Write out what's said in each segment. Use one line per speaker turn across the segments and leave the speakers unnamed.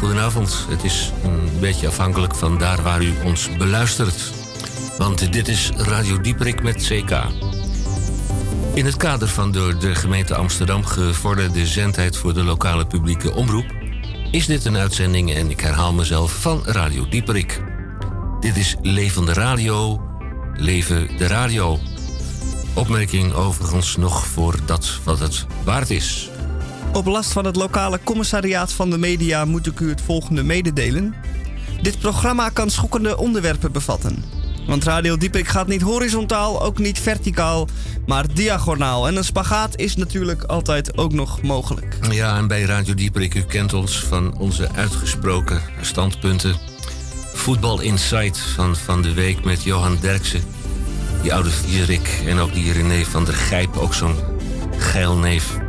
goedenavond. Het is een beetje afhankelijk van daar waar u ons beluistert. Want dit is Radio Dieperik met CK. In het kader van door de gemeente Amsterdam gevorderde zendheid voor de lokale publieke omroep is dit een uitzending, en ik herhaal mezelf, van Radio Dieperik. Dit is Levende Radio, Leven de Radio. Opmerking overigens nog voor dat wat het waard is.
Op last van het lokale commissariaat van de media moet ik u het volgende mededelen. Dit programma kan schokkende onderwerpen bevatten. Want Radio Dieprik gaat niet horizontaal, ook niet verticaal, maar diagonaal. En een spagaat is natuurlijk altijd ook nog mogelijk.
Ja, en bij Radio Dieprik, u kent ons van onze uitgesproken standpunten. Voetbal Insight van, van de week met Johan Derksen. Die oude vierik en ook die René van der Gijp, ook zo'n geil neef.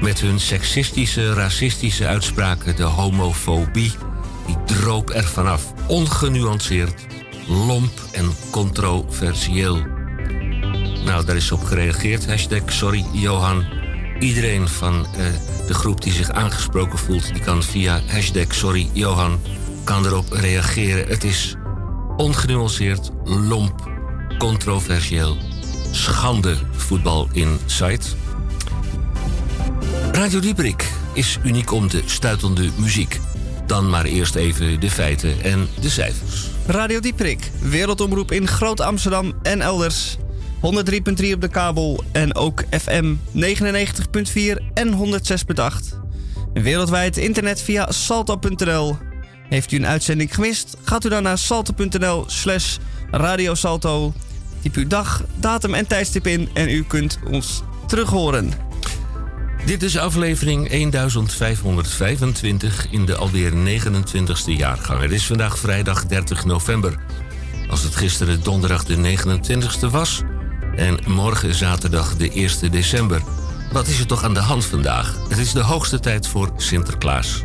Met hun seksistische, racistische uitspraken, de homofobie, die droop er vanaf. Ongenuanceerd, lomp en controversieel. Nou, daar is op gereageerd. Hashtag sorry Johan. Iedereen van uh, de groep die zich aangesproken voelt, die kan via hashtag sorry Johan kan erop reageren. Het is ongenuanceerd, lomp, controversieel, schande voetbal in site. Radio Dieprik is uniek om de stuitende muziek. Dan maar eerst even de feiten en de cijfers.
Radio Dieprik, wereldomroep in Groot Amsterdam en elders. 103.3 op de kabel en ook FM 99.4 en 106.8. Wereldwijd internet via salto.nl. Heeft u een uitzending gemist? Gaat u dan naar salto.nl slash radiosalto. Typ uw dag, datum en tijdstip in en u kunt ons terughoren.
Dit is aflevering 1525 in de alweer 29e jaargang. Het is vandaag vrijdag 30 november. Als het gisteren donderdag de 29e was en morgen zaterdag de 1 december. Wat is er toch aan de hand vandaag? Het is de hoogste tijd voor Sinterklaas.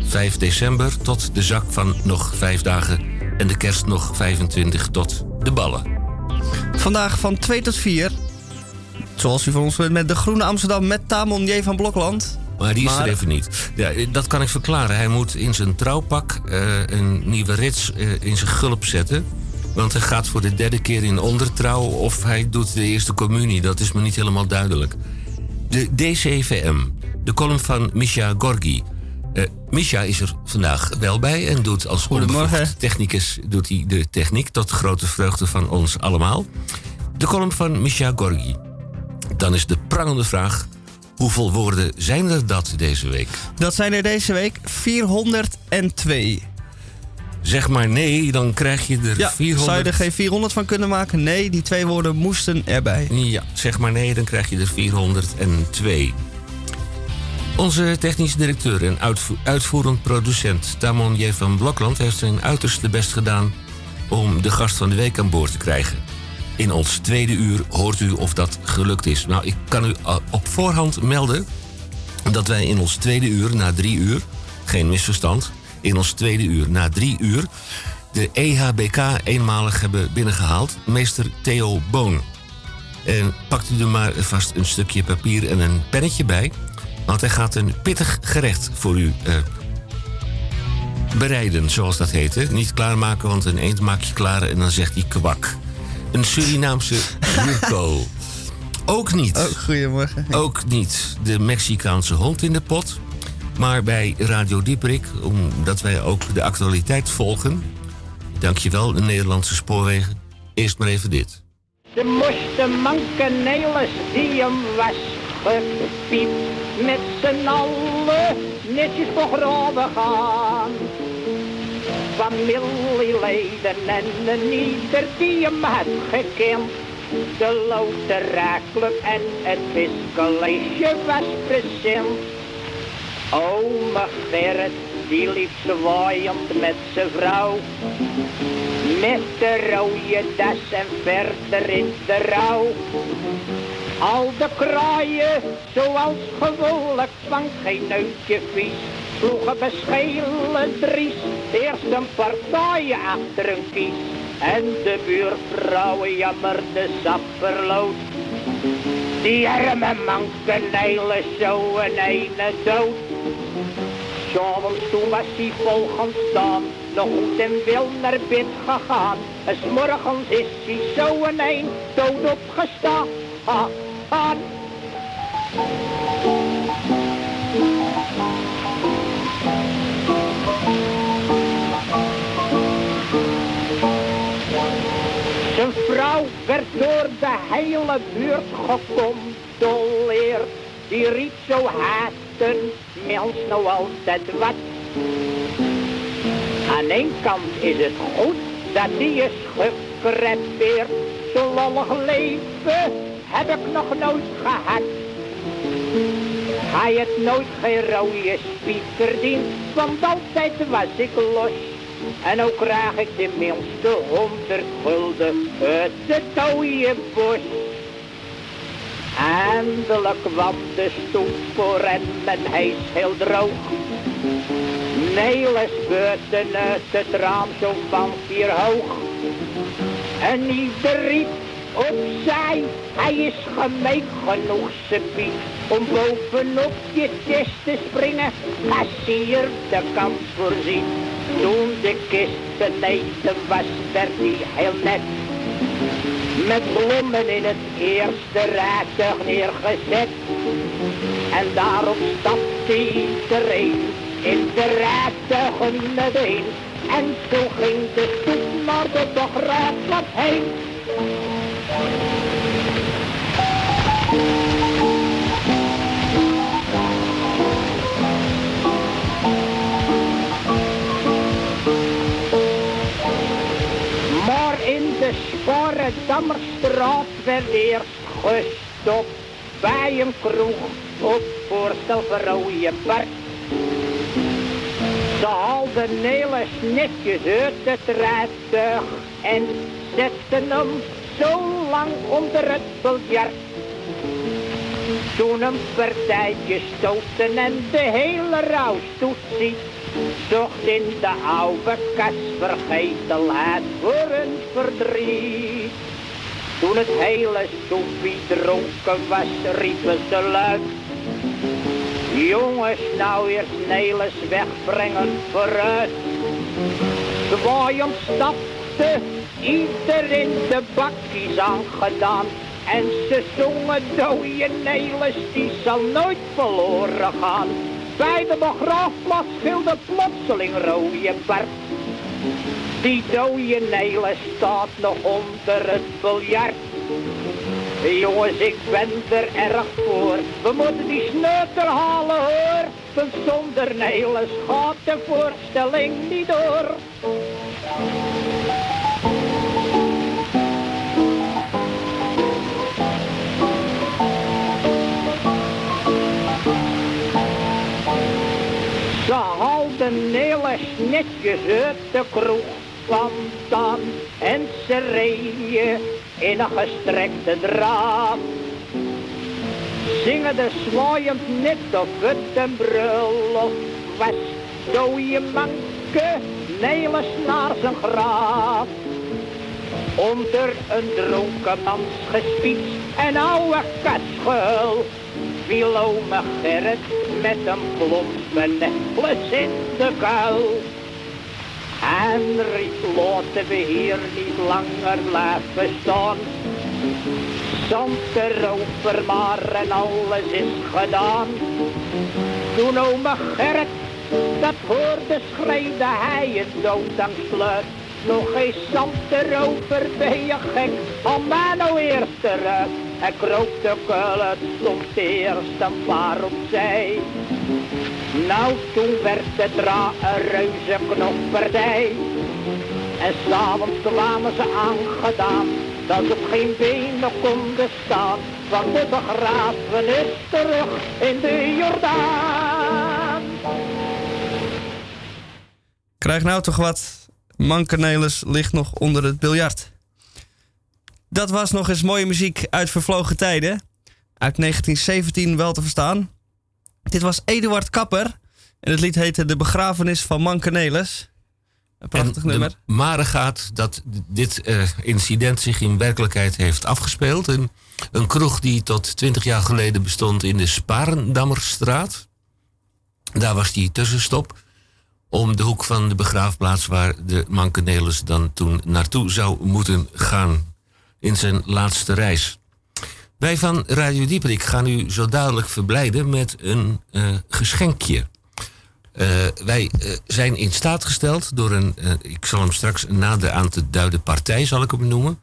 5 december tot de zak van nog 5 dagen en de kerst nog 25 tot de ballen.
Vandaag van 2 tot 4 Zoals u van ons weet met de Groene Amsterdam met Tamon J. van Blokland.
Maar die is er even niet. Ja, dat kan ik verklaren. Hij moet in zijn trouwpak uh, een nieuwe rits uh, in zijn gulp zetten. Want hij gaat voor de derde keer in ondertrouw of hij doet de eerste communie. Dat is me niet helemaal duidelijk. De DCVM, de column van Misha Gorgi. Uh, Misha is er vandaag wel bij en doet als onbevoegd technicus doet hij de techniek tot grote vreugde van ons allemaal. De column van Misha Gorgi. Dan is de prangende vraag: hoeveel woorden zijn er dat deze week?
Dat zijn er deze week 402.
Zeg maar nee, dan krijg je er
ja,
400.
Zou je er geen 400 van kunnen maken? Nee, die twee woorden moesten erbij.
Ja, zeg maar nee, dan krijg je er 402. Onze technisch directeur en uitvoerend producent Tamon J. van Blokland heeft zijn uiterste best gedaan om de gast van de week aan boord te krijgen. In ons tweede uur hoort u of dat gelukt is. Nou, ik kan u eh, op voorhand melden dat wij in ons tweede uur, na drie uur, geen misverstand, in ons tweede uur, na drie uur, de EHBK eenmalig hebben binnengehaald, meester Theo Boon. En pakt u er maar vast een stukje papier en een pennetje bij, want hij gaat een pittig gerecht voor u uh, bereiden, zoals dat heet. Niet klaarmaken, want een eend maak je klaar en dan zegt hij kwak. Een Surinaamse Jurko. Ook niet.
Oh, goedemorgen.
Ook niet de Mexicaanse hond in de pot. Maar bij Radio Dieprik, omdat wij ook de actualiteit volgen. Dankjewel, de Nederlandse spoorwegen. Eerst maar even dit.
De moesten mankenelis die hem was gepiept. Met z'n allen netjes begraven gaan familieleden en een ieder die hem had gekend. De loterijclub en het viscollege was present. Ome Gerrit, die liep zwaaiend met zijn vrouw. Met de rode das en verder in de rouw. Al de kraaien, zoals gewoonlijk, van geen neutje vies sloegen beschelen dries. Eerst een partij achter een kies. En de buurvrouwen jammerde sapperloos. Die arme manken zo een ene dood. S'avonds toen was hij volgens nog goed en wil naar bed gegaan. En morgens is hij zo een dood opgestaan. Zijn vrouw werd door de hele buurt gecondoleerd. Die riep zo haasten, mens nou altijd wat. Aan één kant is het goed dat die is gekrepeerd. Zo'n lollig leven heb ik nog nooit gehad. Hij het nooit geen rode spiet verdiend, want altijd was ik los. En ook krijg ik de minste honderd gulden uit de dode bos. Eindelijk kwam de stoep voor hem en hij is heel droog. Nelis buiten uit het raam zo van vier hoog. En ieder riep opzij, hij is gemeen genoeg, ze om bovenop je test te springen, als hier de kans voorzien. Toen de kist beneden was, werd hij heel net. Met bloemen in het eerste rijtuig neergezet. En daarop stapte iedereen in de rijtuigen meteen. En zo ging de stoep naar de begraafplaats heen. Maar in de Sparredammerstraat werd eerst gestopt bij een kroeg op voorstel van Rode Park. Ze haalden Nelis netjes uit het rijtuig en zetten hem zo lang onder het biljart. Toen een partijtje stoten en de hele rouwstoet ziet, zocht in de oude kas vergetelheid voor een verdriet. Toen het hele soepie dronken was, riepen ze luid. Jongens, nou eerst Nelis wegbrengen vooruit. Zwaaiend stapte iedereen de bakjes aangedaan. En ze zongen dode Nelis, die zal nooit verloren gaan. Bij de begraafplaats de plotseling rode Bart. Die dode Nelis staat nog onder het biljart. Jongens, ik ben er erg voor. We moeten die sneuter halen hoor. Want zonder Nelis gaat de voorstelling niet door. Nelis netjes uit de kroeg vandaan en ze in een gestrekte draad. Zingen de zwaaiend net of het een brullof was. Dode manke, Nelis naar zijn graf. Onder een dronken mans gespiet en oude katschuil. Viel ome Gerrit met een plompe necklace in de kuil. En riep, laten we hier niet langer blijven staan. Zand erover maar en alles is gedaan. Toen ome Gerrit dat hoorde schreeuwde hij een doodangsfluit. Nog geen zand erover, ben je gek, al maar nou eerst eruit. Hij kroop de kuil uit, stond eerst een paar opzij. Nou, toen werd het dra een reuze knoppartij. En s'avonds kwamen ze aangedaan, dat ze op geen benen konden staan. Want de begrafenis terug in de Jordaan.
Krijg nou toch wat. Mankenelis ligt nog onder het biljart. Dat was nog eens mooie muziek uit vervlogen tijden. Uit 1917 wel te verstaan. Dit was Eduard Kapper. En het lied heette De begrafenis van Mankenelis. Een prachtig
en
nummer.
Mare gaat dat dit eh, incident zich in werkelijkheid heeft afgespeeld. Een, een kroeg die tot 20 jaar geleden bestond in de Sparendammerstraat. Daar was die tussenstop om de hoek van de begraafplaats waar de Mankenelis dan toen naartoe zou moeten gaan in zijn laatste reis. Wij van Radio Dieperik gaan u zo dadelijk verblijden met een uh, geschenkje. Uh, wij uh, zijn in staat gesteld door een, ik zal hem straks nader aan te duiden partij, zal ik hem noemen.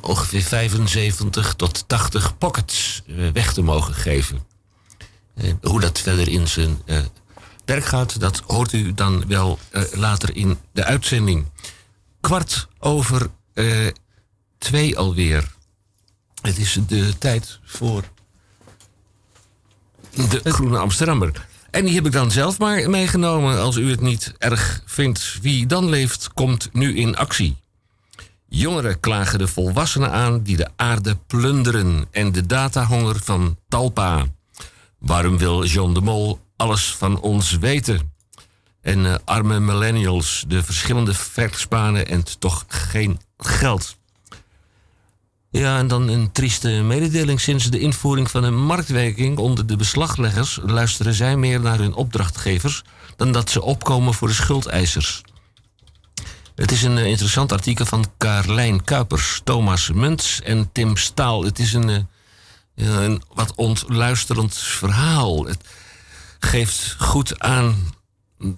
ongeveer 75 tot 80 pockets weg te mogen geven. hoe dat verder in zijn werk gaat, dat hoort u dan wel later in de uitzending. Kwart over twee alweer. Het is de tijd voor de Groene Amsterdammer. En die heb ik dan zelf maar meegenomen. Als u het niet erg vindt. Wie dan leeft, komt nu in actie. Jongeren klagen de volwassenen aan die de aarde plunderen en de datahonger van Talpa. Waarom wil John de Mol alles van ons weten? En uh, arme millennials, de verschillende werksbanen en toch geen geld. Ja, en dan een trieste mededeling. Sinds de invoering van een marktwerking onder de beslagleggers luisteren zij meer naar hun opdrachtgevers dan dat ze opkomen voor de schuldeisers. Het is een eh, interessant artikel van Carlijn Kuipers, Thomas Muntz en Tim Staal. Het is een, eh, een wat ontluisterend verhaal. Het geeft goed aan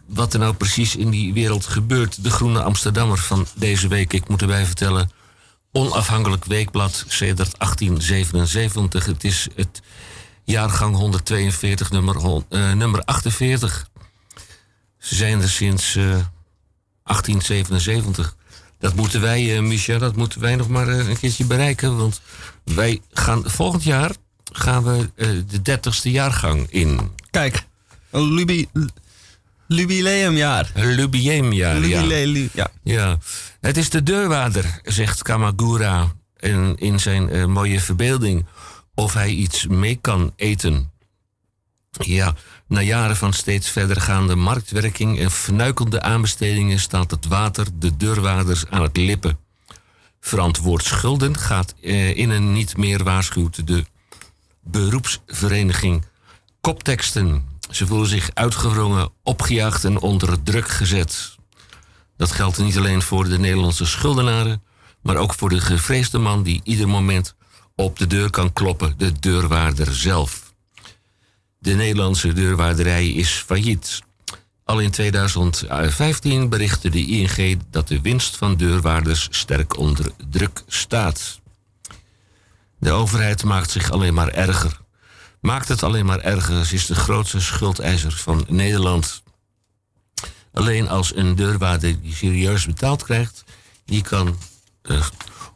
wat er nou precies in die wereld gebeurt. De Groene Amsterdammer van deze week, ik moet erbij vertellen onafhankelijk weekblad sedert 1877. Het is het jaargang 142, nummer, uh, nummer 48. Ze zijn er sinds uh, eh, 1877. Dat moeten wij, uh, dat moeten wij nog maar een keertje bereiken. Want wij gaan volgend jaar gaan we de 30ste jaargang in.
Kijk, een lubi, Jubileumjaar.
Jubileumjaar, ja.
ja.
ja. Het is de deurwaarder, zegt Kamagura in, in zijn uh, mooie verbeelding. Of hij iets mee kan eten. Ja, na jaren van steeds verdergaande marktwerking en vernuikelde aanbestedingen staat het water de deurwaarders aan het lippen. Verantwoord schulden gaat uh, in een niet meer waarschuwt de beroepsvereniging. Kopteksten ze voelen zich uitgewrongen, opgejaagd en onder druk gezet. Dat geldt niet alleen voor de Nederlandse schuldenaren, maar ook voor de gevreesde man die ieder moment op de deur kan kloppen, de deurwaarder zelf. De Nederlandse deurwaarderij is failliet. Al in 2015 berichtte de ING dat de winst van deurwaarders sterk onder druk staat. De overheid maakt zich alleen maar erger maakt het alleen maar erger. Ze is de grootste schuldeiser van Nederland. Alleen als een deurwaarder die serieus betaald krijgt, die kan uh,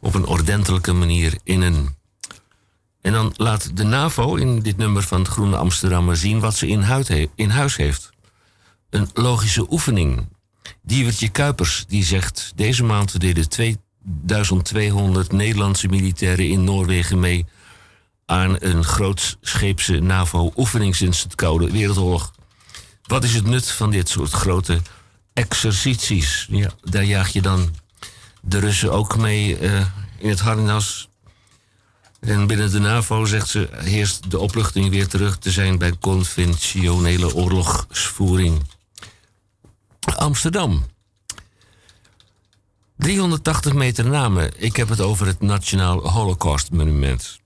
op een ordentelijke manier innen. En dan laat de NAVO in dit nummer van het Groene Amsterdammer zien wat ze in, in huis heeft. Een logische oefening. Diewertje Kuipers die zegt: Deze maand deden 2200 Nederlandse militairen in Noorwegen mee aan een grootscheepse NAVO-oefening sinds het Koude Wereldoorlog. Wat is het nut van dit soort grote exercities? Ja, daar jaag je dan de Russen ook mee uh, in het harnas. En binnen de NAVO, zegt ze, heerst de opluchting weer terug te zijn bij conventionele oorlogsvoering. Amsterdam. 380 meter namen. Ik heb het over het Nationaal Holocaust Monument.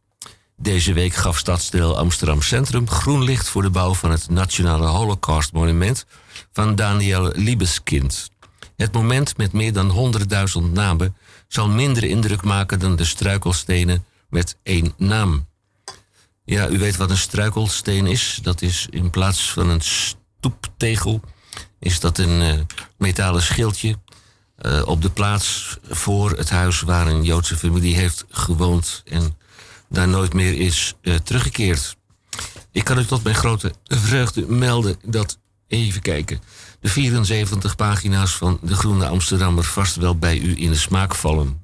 Deze week gaf stadsdeel Amsterdam Centrum groen licht voor de bouw van het Nationale Holocaust Monument van Daniel Liebeskind. Het moment met meer dan 100.000 namen zal minder indruk maken dan de struikelstenen met één naam. Ja, u weet wat een struikelsteen is. Dat is in plaats van een stoeptegel, is dat een uh, metalen schildje uh, op de plaats voor het huis waar een Joodse familie heeft gewoond en daar nooit meer is uh, teruggekeerd. Ik kan u tot mijn grote vreugde melden dat, even kijken, de 74 pagina's van De Groene Amsterdammer vast wel bij u in de smaak vallen.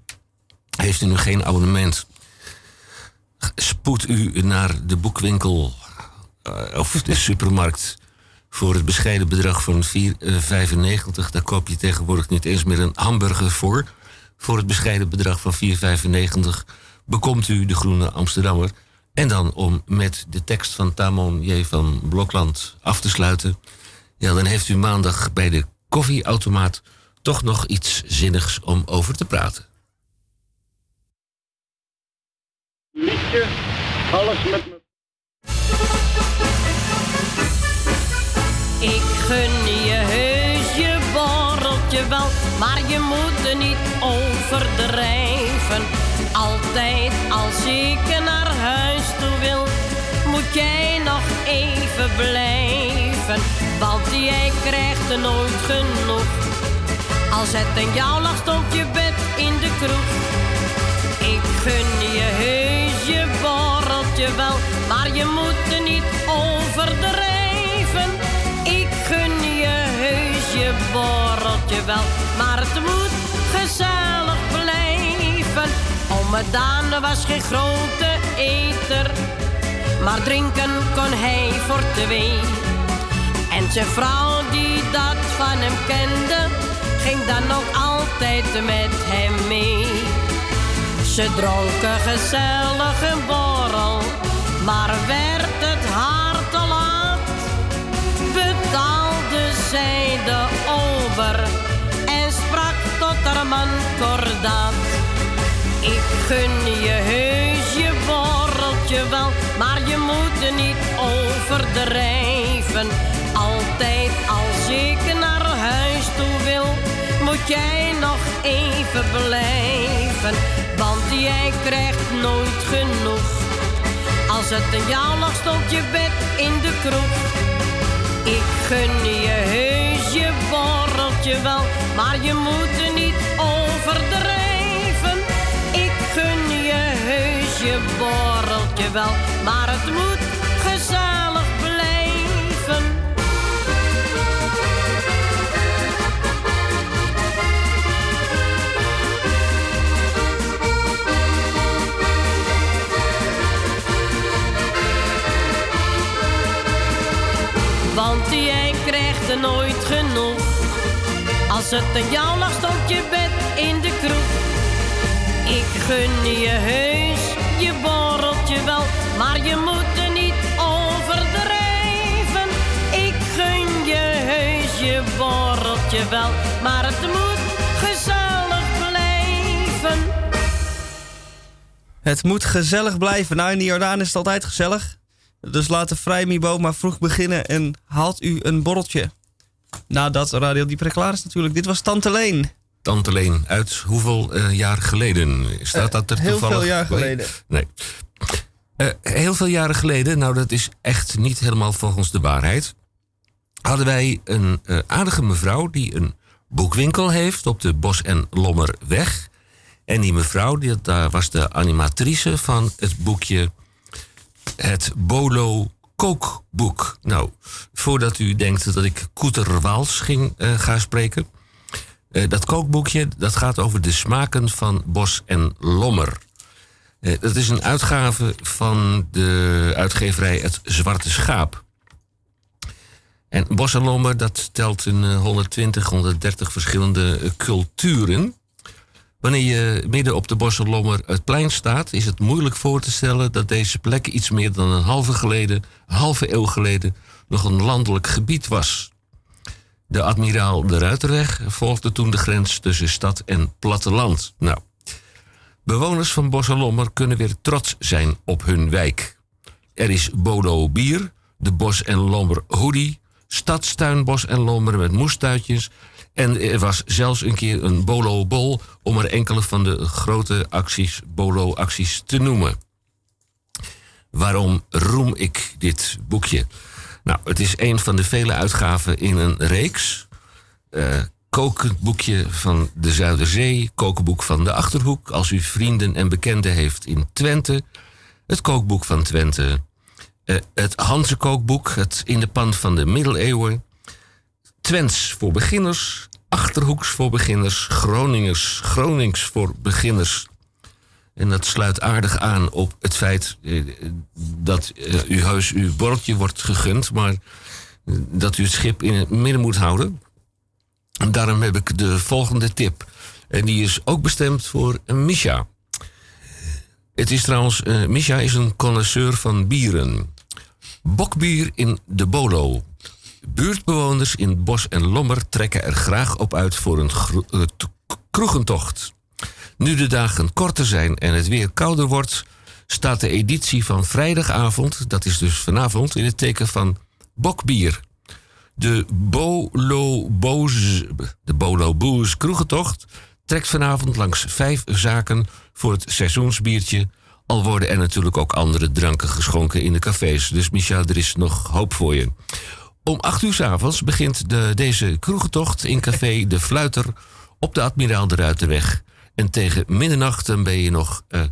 Heeft u nu geen abonnement? Spoed u naar de boekwinkel uh, of de supermarkt voor het bescheiden bedrag van 4,95. Daar koop je tegenwoordig niet eens meer een hamburger voor. Voor het bescheiden bedrag van 4,95 bekomt u de Groene Amsterdammer. En dan om met de tekst van Tamon J. van Blokland af te sluiten. Ja, dan heeft u maandag bij de koffieautomaat toch nog iets zinnigs om over te praten.
Liedje, alles met me.
Ik gun je heus je borreltje wel, maar je moet er niet overdrijven. Altijd als ik naar huis toe wil, moet jij nog even blijven. Want jij krijgt er nooit genoeg. Als het in jou lag, stond je bed in de kroeg. Ik gun je heus je borreltje wel, maar je moet er niet overdrijven. Ik gun je heus je borreltje wel, maar het moet gezellig. Ome Daan was geen grote eter, maar drinken kon hij voor twee. En zijn vrouw die dat van hem kende, ging dan ook altijd met hem mee. Ze dronken gezellig een borrel, maar werd het haar te laat, betaalde zij de ober en sprak tot haar man kordaat. Ik gun je heus je borreltje wel, maar je moet er niet overdrijven. Altijd als ik naar huis toe wil, moet jij nog even blijven. Want jij krijgt nooit genoeg. Als het in jou lag, stond je bed in de kroeg. Ik gun je heus je borreltje wel, maar je moet er niet overdrijven. Je borreltje wel, maar het moet gezellig blijven. Want jij krijgt er nooit genoeg. Als het aan jou lag, stond je bed in de kroeg. Ik gun je heus je borreltje wel, maar je moet er niet overdrijven. Ik gun je heus je borreltje wel, maar het moet gezellig blijven.
Het moet gezellig blijven. Nou, in de Jordaan is het altijd gezellig. Dus laat de Vrijmibo maar vroeg beginnen en haalt u een borreltje. Nadat Radio Dieper klaar is natuurlijk. Dit was Tante Leen.
Tante Leen, uit hoeveel eh, jaar geleden? Staat dat er
Eh, heel
toevallig
veel jaar geleden.
Nee. Eh, heel veel jaren geleden, nou dat is echt niet helemaal volgens de waarheid, hadden wij een eh, aardige mevrouw die een boekwinkel heeft op de Bos en Lommerweg. En die mevrouw, die, daar was de animatrice van het boekje Het Bolo Kookboek. Nou, voordat u denkt dat ik Koeter Waals ging eh, gaan spreken. Eh, dat kookboekje dat gaat over de smaken van Bos en Lommer. Eh, dat is een uitgave van de uitgeverij Het Zwarte Schaap. En Bos en Lommer dat telt eh, 120, 130 verschillende eh, culturen. Wanneer je midden op de Bosselommer het plein staat, is het moeilijk voor te stellen dat deze plek iets meer dan een halve, geleden, halve eeuw geleden nog een landelijk gebied was. De admiraal de Ruiterweg volgde toen de grens tussen stad en platteland. Nou, bewoners van Bosselommer kunnen weer trots zijn op hun wijk. Er is Bolo bier, de Bos en Lommer hoodie, stadstuin Bos en Lommer met moestuitjes. En er was zelfs een keer een Bolo bol om er enkele van de grote acties, Bolo acties te noemen. Waarom roem ik dit boekje? Nou, het is een van de vele uitgaven in een reeks. Eh kookboekje van de Zuiderzee, kookboek van de Achterhoek. Als u vrienden en bekenden heeft in Twente. Het kookboek van Twente. Eh, het Hanse kookboek, het in de pan van de middeleeuwen. Twents voor beginners. Achterhoeks voor beginners. Groningers, Gronings voor beginners. En dat sluit aardig aan op het feit eh, dat eh, uw huis uw borreltje wordt gegund, maar eh, dat u het schip in het midden moet houden. En daarom heb ik de volgende tip. En die is ook bestemd voor Misha. Het is trouwens, uh, Misha is een connoisseur van bieren. Bokbier in de Bolo. Buurtbewoners in Bos en Lommer trekken er graag op uit voor een kroegentocht. Nu de dagen korter zijn en het weer kouder wordt, staat de editie van vrijdagavond, dat is dus vanavond, in het teken van bokbier. De Bolo Boos, de Bolo Boos kroegentocht trekt vanavond langs vijf zaken voor het seizoensbiertje. Al worden er natuurlijk ook andere dranken geschonken in de cafés. Dus Michel, er is nog hoop voor je. Om acht uur s avonds begint de, deze kroegentocht in café De Fluiter op de Admiraal de Ruitenweg. En tegen middernacht dan ben je nog uh,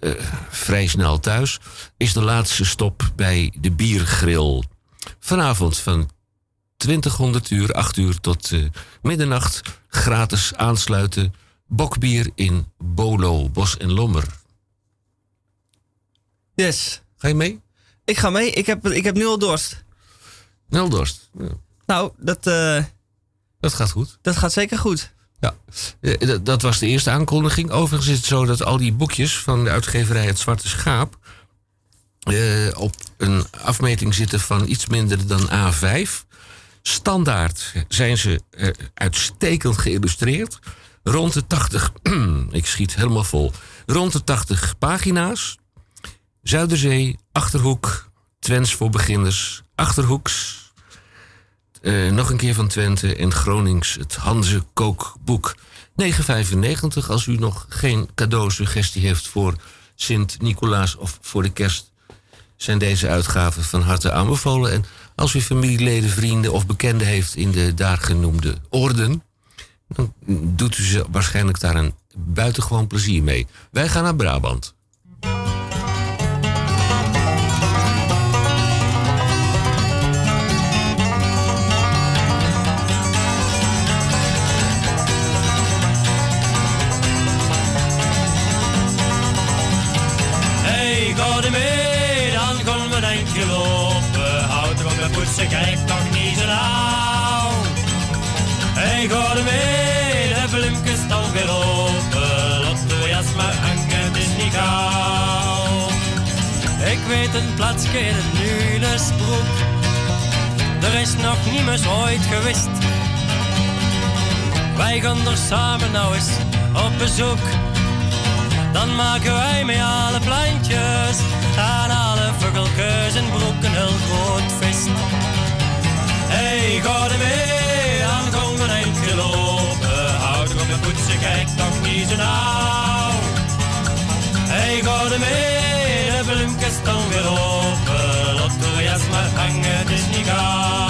uh, vrij snel thuis. Is de laatste stop bij de Biergrill. Vanavond van 2000 uur, 8 uur tot uh, middernacht gratis aansluiten. Bokbier in Bolo, Bos en Lommer.
Yes.
Ga je mee?
Ik ga mee. Ik heb, ik heb nu al dorst.
Nul dorst. Ja.
Nou, dat...
Dat gaat goed.
Dat gaat zeker goed.
Ja, eh, dat was de eerste aankondiging. Overigens is het zo dat al die boekjes van de uitgeverij Het Zwarte Schaap... Uh, op een afmeting zitten van iets minder dan A5. Standaard zijn ze uh, uitstekend geïllustreerd. Rond de 80, ik schiet helemaal vol. Rond de 80 pagina's. Zuiderzee, Achterhoek, Twens voor beginners, Achterhoeks. Uh, nog een keer van Twente en Gronings, het Hanze Kookboek. 9,95 als u nog geen cadeausuggestie heeft voor Sint-Nicolaas of voor de kerst. Zijn deze uitgaven van harte aanbevolen. En als u familieleden, vrienden of bekenden heeft in de daar genoemde orden, dan doet u ze waarschijnlijk daar een buitengewoon plezier mee. Wij gaan naar Brabant.
Ga er mee, de bloemkes staan weer open. De jas maar hangen, het is niet gauw. Ik weet een plaatsje in het Nunesbroek. Er is nog niemand ooit geweest. Wij gaan er samen nou eens op bezoek. Dan maken wij met alle plantjes aan alle vogeltjes en broeken heel groot feest. Hey, er mee, dan kom een eindje lopen. Op je poetsen, kijk toch niet zo nauw. Hey, ga er mee, de bloemkes staan weer open. De jas maar hangen, het is niet gauw.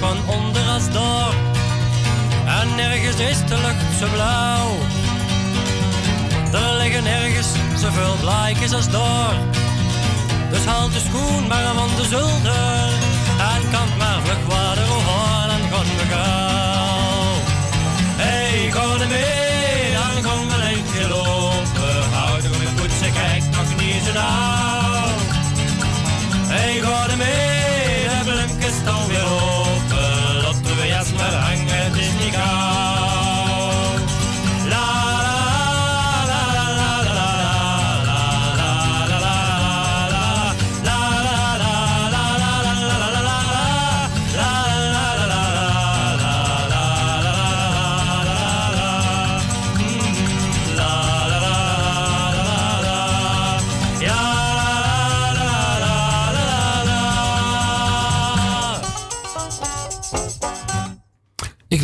Van onder als door. En nergens is de lucht zo blauw. Er liggen nergens zoveel blaadjes als door. Dus haal de schoen maar van de zolder. En kant maar vlug water over, dan gaan we gauw. Hey, ga er mee, dan gaan we een lopen. Houd er met poetsen, kijk nog niet zo nauw.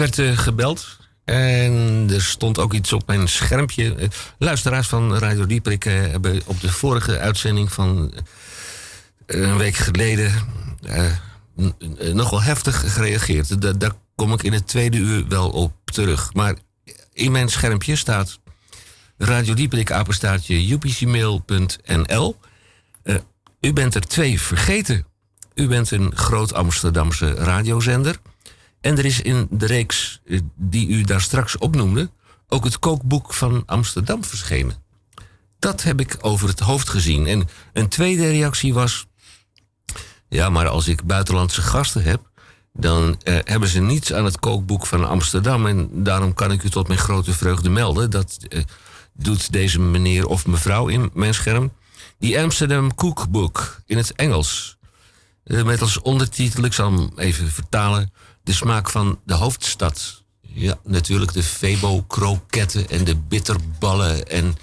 Werd uh, gebeld. En er stond ook iets op mijn schermpje. Uh, luisteraars van Radio Dieperik uh, hebben op de vorige uitzending van een week geleden nog wel heftig gereageerd. Da daar kom ik in het tweede uur wel op terug. Maar in mijn schermpje staat Radio Dieperik apenstaartje upcmail.nl. U bent er twee vergeten. U bent een groot Amsterdamse radiozender. En er is in de reeks eh, die u daar straks opnoemde ook het kookboek van Amsterdam verschenen. Dat heb ik over het hoofd gezien. En een tweede reactie was: ja, maar als ik buitenlandse gasten heb, dan eh, hebben ze niets aan het kookboek van Amsterdam. En daarom kan ik u tot mijn grote vreugde melden. Dat eh, doet deze meneer of mevrouw in mijn scherm. Die Amsterdam Cookbook in het Engels. Eh, met als ondertitel, ik zal hem even vertalen. De smaak van de hoofdstad. Ja, natuurlijk de Febo-kroketten en de bitterballen en,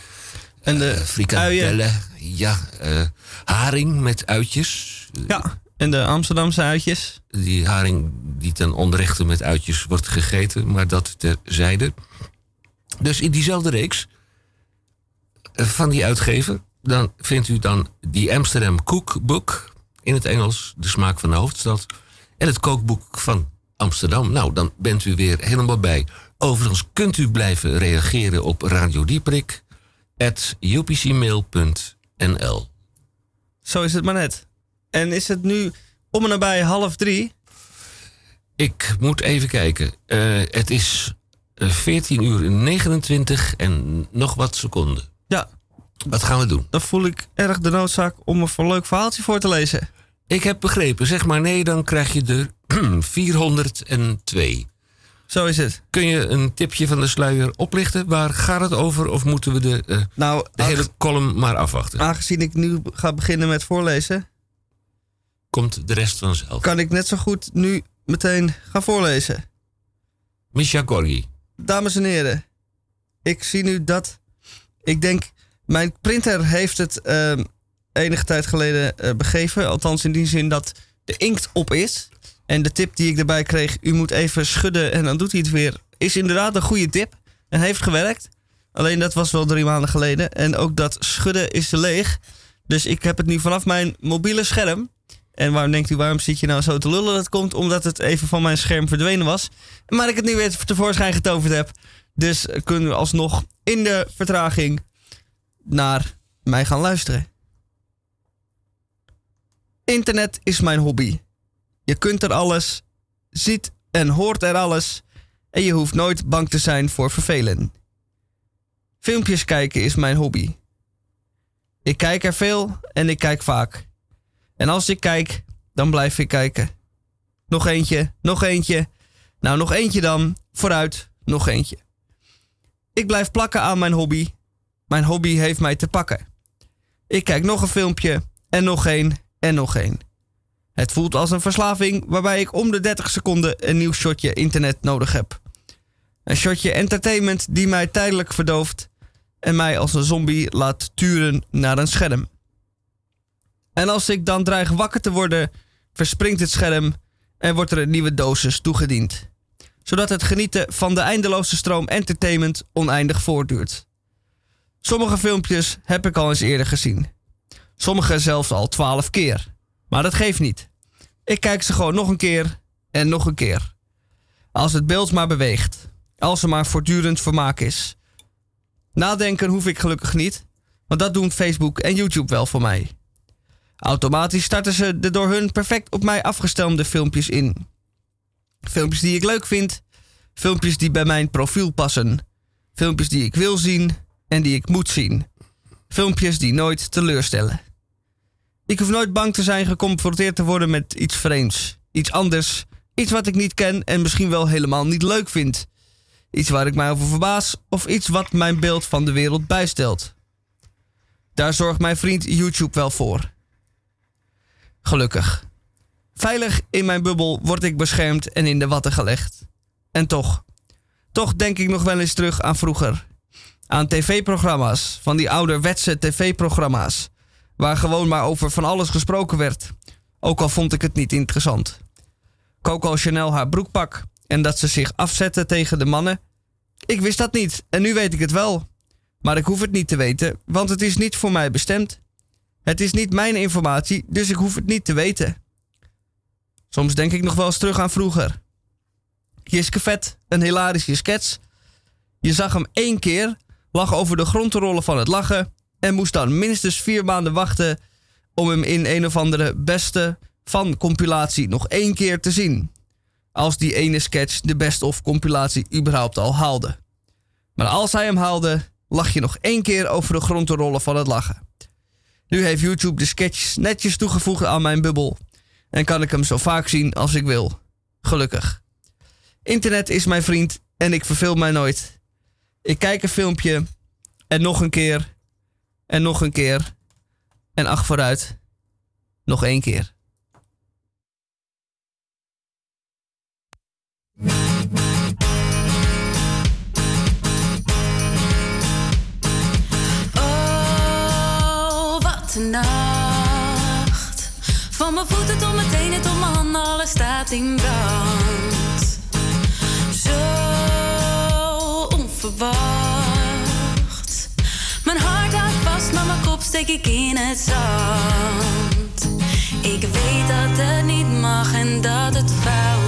En de
eh, frikadellen. Ja, eh, haring met uitjes.
Ja, en de Amsterdamse uitjes.
Die haring die ten onrechte met uitjes wordt gegeten, maar dat terzijde. Dus in diezelfde reeks eh, van die uitgever, dan vindt u dan die Amsterdam Cookbook in het Engels, de smaak van de hoofdstad, en het kookboek van Amsterdam. Nou, dan bent u weer helemaal bij. Overigens kunt u blijven reageren op Radio Dieprik at upcmail.nl.
Zo is het maar net. En is het nu om en nabij half drie?
Ik moet even kijken. Eh, het is eh, 14 uur 29 en nog wat seconden.
Ja,
Wat gaan we doen?
dan voel ik erg de noodzaak om een voor leuk verhaaltje voor te lezen.
Ik heb begrepen. Zeg maar nee, dan krijg je er 402.
Zo is het.
Kun je een tipje van de sluier oplichten? Waar gaat het over? Of moeten we de, eh,
Nou,
de hele column maar afwachten?
aangezien ik nu ga beginnen met voorlezen,
Komt de rest vanzelf.
kan ik net zo goed nu meteen gaan voorlezen.
Misha Gorgi.
Dames en heren, ik zie nu dat. Ik denk, mijn printer heeft het ehm, enige tijd geleden eh, begeven. Althans, in die zin dat de inkt op is. En de tip die ik erbij kreeg, u moet even schudden en dan doet hij het weer. Is inderdaad een goede tip en heeft gewerkt. Alleen dat was wel drie maanden geleden. En ook dat schudden is leeg. Dus ik heb het nu vanaf mijn mobiele scherm. En waarom denkt u, waarom zit je nou zo te lullen? Dat komt omdat het even van mijn scherm verdwenen was. Maar ik het nu weer tevoorschijn getoverd heb. Dus kunnen we alsnog in de vertraging naar mij gaan luisteren. Internet is mijn hobby. Je kunt er alles, ziet en hoort er alles. En je hoeft nooit bang te zijn voor vervelen. Filmpjes kijken is mijn hobby. Ik kijk er veel en ik kijk vaak. En als ik kijk, dan blijf ik kijken. Nog eentje, nog eentje. Nou, nog eentje dan. Vooruit, nog eentje. Ik blijf plakken aan mijn hobby. Mijn hobby heeft mij te pakken. Ik kijk nog een filmpje en nog één en nog één. Het voelt als een verslaving waarbij ik om de 30 seconden een nieuw shotje internet nodig heb. Een shotje entertainment die mij tijdelijk verdooft en mij als een zombie laat turen naar een scherm. En als ik dan dreig wakker te worden, verspringt het scherm en wordt er een nieuwe dosis toegediend. Zodat het genieten van de eindeloze stroom entertainment oneindig voortduurt. Sommige filmpjes heb ik al eens eerder gezien. Sommige zelfs al twaalf keer. Maar dat geeft niet. Ik kijk ze gewoon nog een keer en nog een keer. Als het beeld maar beweegt. Als er maar voortdurend vermaak is. Nadenken hoef ik gelukkig niet, want dat doen Facebook en YouTube wel voor mij. Automatisch starten ze de door hun perfect op mij afgestemde filmpjes in. Filmpjes die ik leuk vind, filmpjes die bij mijn profiel passen, filmpjes die ik wil zien en die ik moet zien, filmpjes die nooit teleurstellen. Ik hoef nooit bang te zijn geconfronteerd te worden met iets vreemds, iets anders, iets wat ik niet ken en misschien wel helemaal niet leuk vind. Iets waar ik mij over verbaas of iets wat mijn beeld van de wereld bijstelt. Daar zorgt mijn vriend YouTube wel voor. Gelukkig. Veilig in mijn bubbel word ik beschermd en in de watten gelegd. En toch, toch denk ik nog wel eens terug aan vroeger. Aan tv-programma's, van die ouderwetse tv-programma's, waar gewoon maar over van alles gesproken werd. Ook al vond ik het niet interessant. Coco Chanel haar broekpak en dat ze zich afzette tegen de mannen. Ik wist dat niet en nu weet ik het wel. Maar ik hoef het niet te weten, want het is niet voor mij bestemd. Het is niet mijn informatie, dus ik hoef het niet te weten. Soms denk ik nog wel eens terug aan vroeger. Jiske Vet, een hilarische sketch. Je zag hem één keer, lag over de grond te rollen van het lachen. En moest dan minstens vier maanden wachten om hem in een of andere beste van compilatie nog één keer te zien. Als die ene sketch de best of compilatie überhaupt al haalde. Maar als hij hem haalde, lag je nog één keer over de grond te rollen van het lachen. Nu heeft YouTube de sketches netjes toegevoegd aan mijn bubbel en kan ik hem zo vaak zien als ik wil. Gelukkig. Internet is mijn vriend en ik verveel mij nooit. Ik kijk een filmpje en nog een keer en nog een keer. En acht vooruit. Nog één keer.
Oh, wat een nacht. Van mijn voeten tot mijn tenen tot mijn handen, alles staat in brand. Zo vast, mijn kop steek ik in het zand. Ik weet dat het niet mag en dat het fout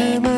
Amen.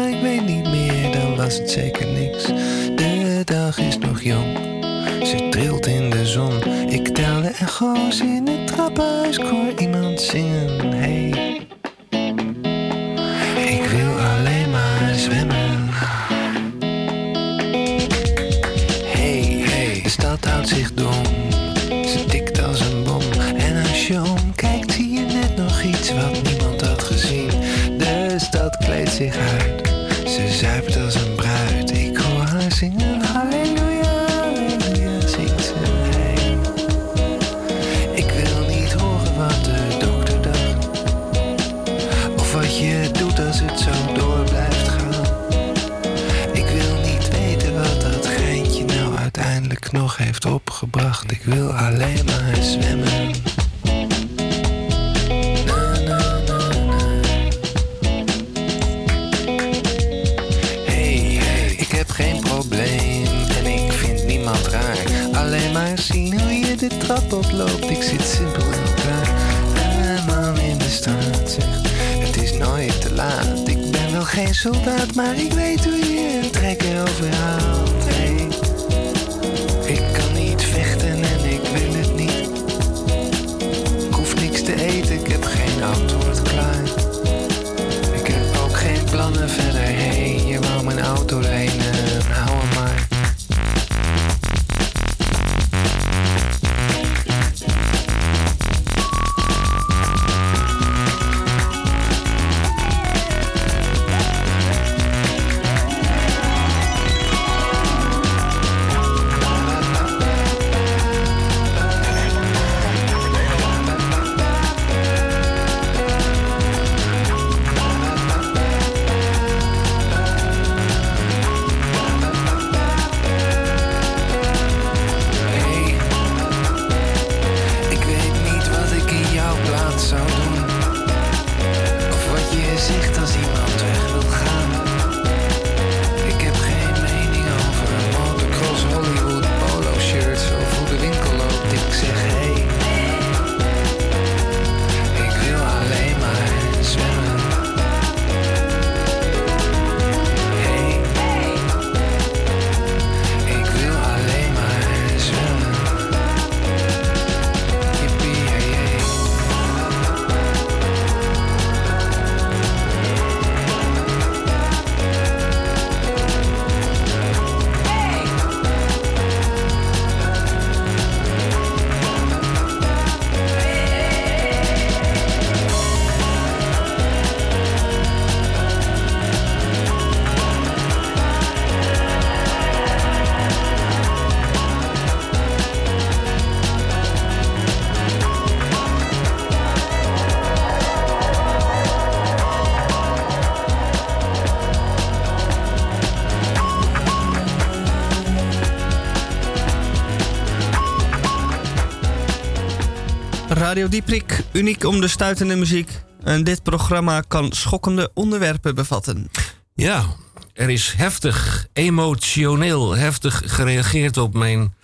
Radio Dieprik, uniek om de stuitende muziek. En dit programma kan schokkende onderwerpen bevatten.
Ja, er is heftig, emotioneel heftig gereageerd op mijn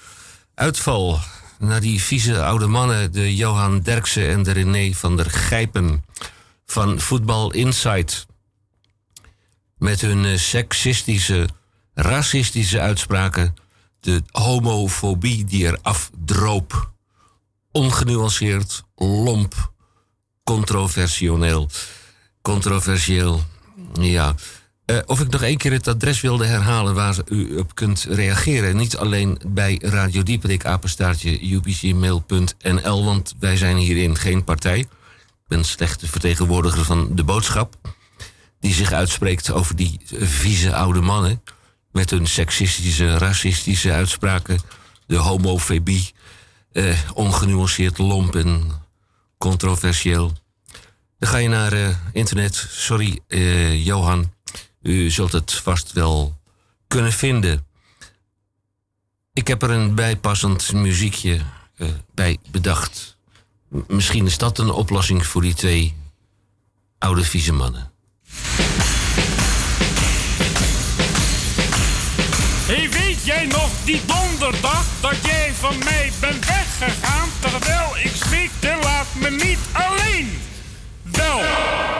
uitval. Naar die vieze oude mannen, de Johan Derksen en de René van der Gijpen van Voetbal Insight. Met hun eh, seksistische, racistische uitspraken. De homofobie die er afdroop. Ongenuanceerd, lomp, controversieel. Controversieel, ja. Eh, of ik nog één keer het adres wilde herhalen waar u op kunt reageren. Niet alleen bij Radio Dieperik, apenstaartje, upcmail.nl, want wij zijn hierin geen partij. Ik ben slechte vertegenwoordiger van de boodschap. Die zich uitspreekt over die vieze oude mannen. Met hun seksistische, racistische uitspraken. De homofobie. Eh, ongenuanceerd, lomp en controversieel. Dan ga je naar eh, internet. Sorry, eh, Johan. U zult het vast wel kunnen vinden. Ik heb er een bijpassend muziekje eh, bij bedacht. Misschien is dat een oplossing voor die twee oude vieze mannen.
Hey, weet jij nog die donderdag dat jij van mij bent Terwijl ik smeekte, laat me niet alleen. Wel,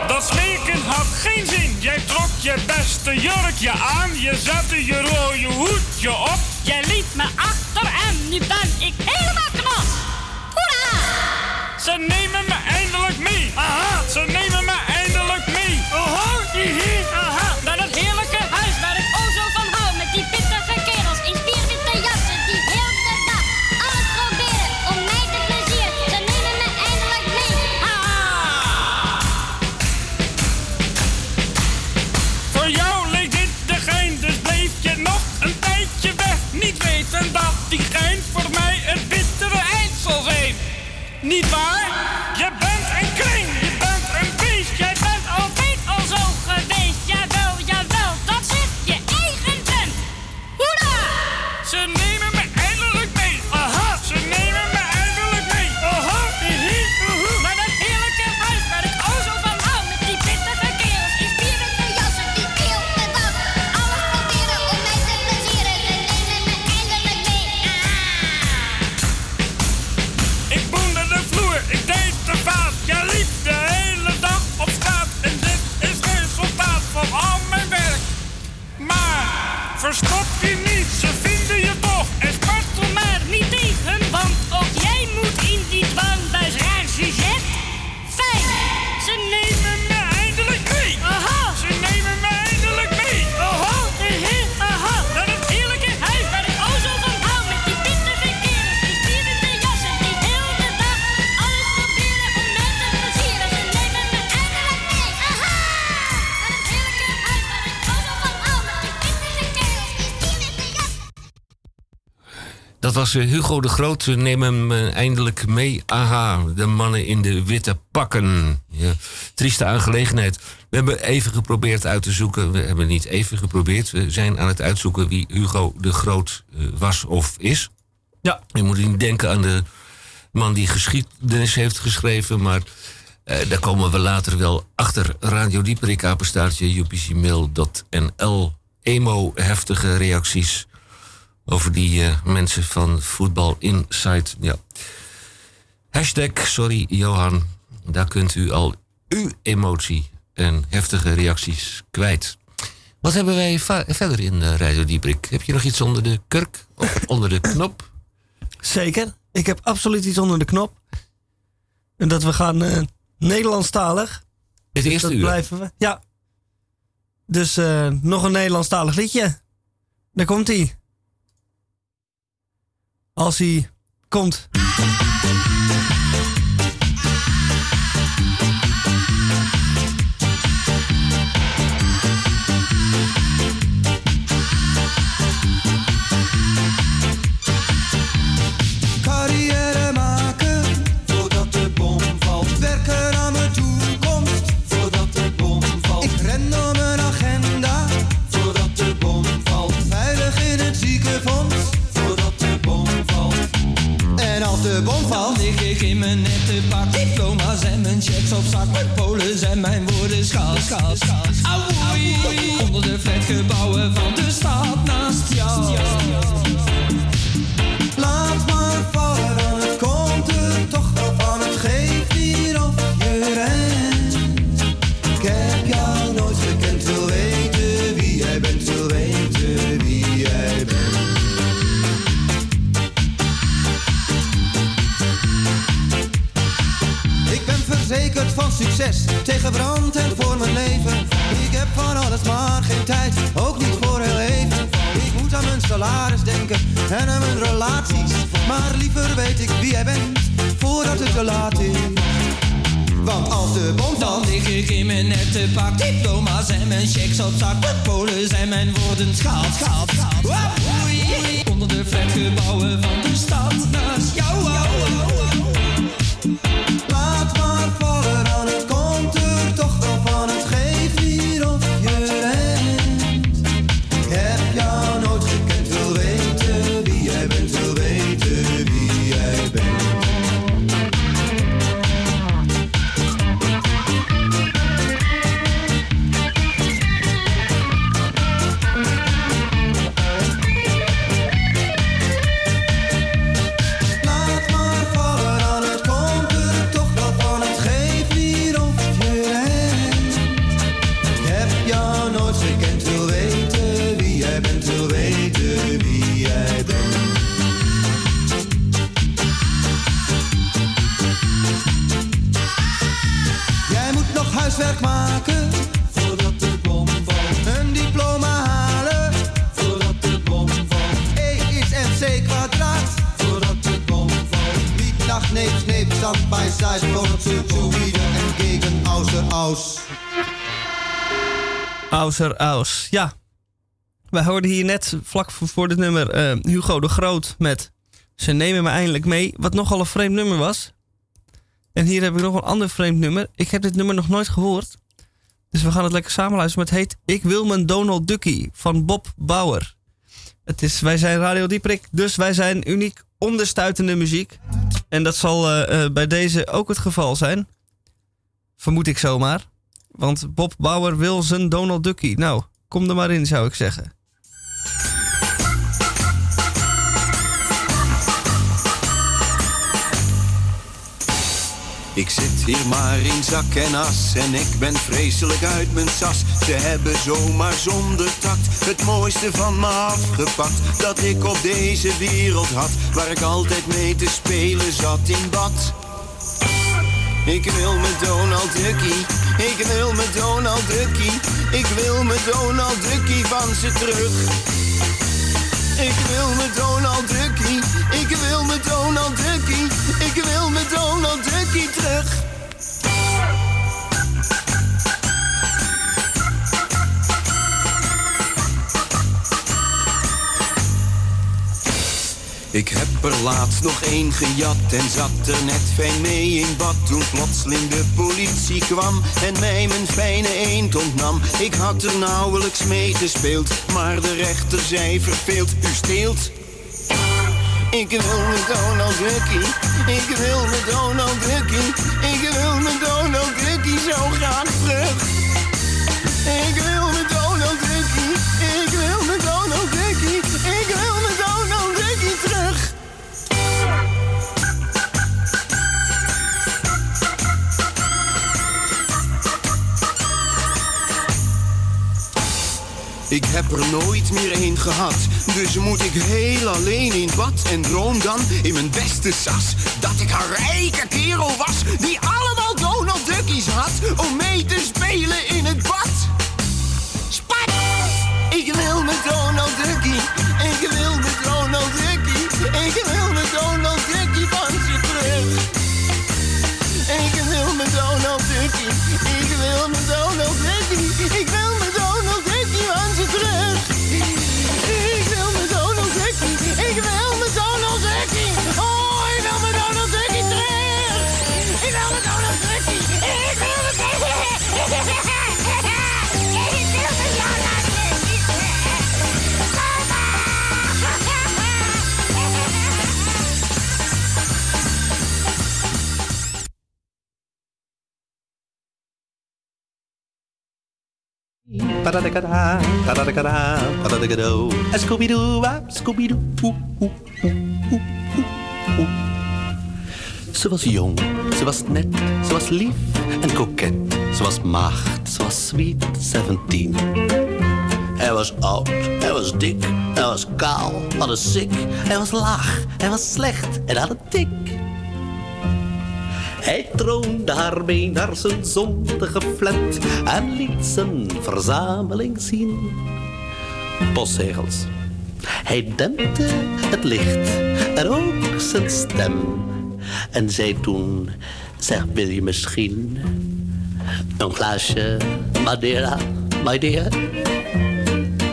dat smeken had geen zin. Jij trok je beste jurkje aan, je zette je rode hoedje op.
Jij liet me achter en nu ben ik helemaal knap. Hoera!
Ze nemen me
was eh, Hugo de Groot. We nemen hem eh, eindelijk mee. Aha, de mannen in de witte pakken. Ja, trieste aangelegenheid. We hebben even geprobeerd uit te zoeken. We hebben niet even geprobeerd. We zijn aan het uitzoeken wie Hugo de Groot eh, was of is.
Ja.
Je moet niet denken aan de man die geschiedenis heeft geschreven, maar eh, daar komen we later wel achter. Radio Dieperik, apenstaartje, upcmail.nl. Emo, heftige reacties over die eh, mensen van Voetbal Insight. Ja. Hashtag sorry Johan. Daar kunt u al uw emotie en heftige reacties kwijt. Wat hebben wij verder in eh, Radio Dieprik? Heb je nog iets onder de kurk? Of onder de knop?
Zeker. Ik heb absoluut iets onder de knop. En dat we gaan eh, Nederlandstalig.
Het
Dus
eerste
dat
uur.
blijven we. Ja. Dus nog een Nederlandstalig liedje. Daar komt hij. Als hij komt.
Bom lig ik in mijn nette pak. Diploma's en mijn checks op zak. Mijn polen zijn mijn woorden schaal, schaal, schaal. Onder de flatgebouwen van de stad naast jou. En voor mijn leven. Ik heb van alles maar geen tijd, ook niet voor heel even. Ik moet aan mijn salaris denken en aan mijn relaties. Maar liever weet ik wie jij bent, voordat het te laat is. Want als de bom Dan lig ik in mijn nette pak Diploma's en mijn checks op zak Mijn polen zijn mijn woorden schaal, schaal, schaal Wapoei. Onder de flatgebouwen van de stad naast jou Laat
Ja. Wij hoorden hier net vlak voor voor dit nummer eh, Hugo de Groot met Ze nemen me eindelijk mee. Wat nogal een vreemd nummer was. En hier heb ik nog een ander vreemd nummer. Ik heb dit nummer nog nooit gehoord. Dus we gaan het lekker samen luisteren. Maar het heet Ik wil mijn Donald Ducky van Bob Bauer. Het is, wij zijn Radio Dieprik, dus wij zijn uniek onderstuitende muziek. En dat zal eh, eh, bij deze ook het geval zijn. Vermoed ik zomaar. Want Bob Bauer wil zijn Donald Ducky. Nou, kom er maar in, zou ik zeggen.
Ik zit hier maar in zak en as en ik ben vreselijk uit mijn sas. Ze hebben zomaar zonder tact het mooiste van me afgepakt. Dat ik op deze wereld had, waar ik altijd mee te spelen zat in bad. Ik wil met Donald Duckie, ik wil met Donald Duckie, ik wil met Donald Duckie van ze terug. Ik wil met Donald Duckie, ik wil met Donald Duckie, ik wil met Donald Duckie terug. Ik heb er laatst nog één gejat en zat er net fijn mee in bad. Toen plotseling de politie kwam en mij mijn fijne eend ontnam. Ik had er nauwelijks mee gespeeld, maar de rechter zei verveeld, u steelt. Ik wil met Donald Duckie, ik wil met Donald Duckie, ik wil met Donald Duckie zo graag terug. Ik wil met Donald Duckie, ik Ik heb er nooit meer één gehad, dus moet ik heel alleen in bad en droom dan in mijn beste sas dat ik een rijke kerel was die allemaal Donald Duckies had om mee te spelen in het bad. Spat! Ik wil met Donald Duckie, ik wil met Donald Duckie, ik wil met Donald Duckie van ze terug. Ik wil met Donald Duckie, ik wil met Donald Duckie, ik wil
Padadakada, padadakado. Scooby-Doo, Scooby-Doo. Ze was jong, ze was net, ze was lief en koket. Ze was maagd, ze was sweet 17. Hij was oud, hij was dik, hij was kaal, had een sik. Hij was laag, hij was slecht en had een tik. Hij troonde haar mee naar zijn zondige flat en liet zijn verzameling zien. Postzegels. Hij dempte het licht en ook zijn stem. En zei toen, zeg wil je misschien een glaasje Madeira, my dear?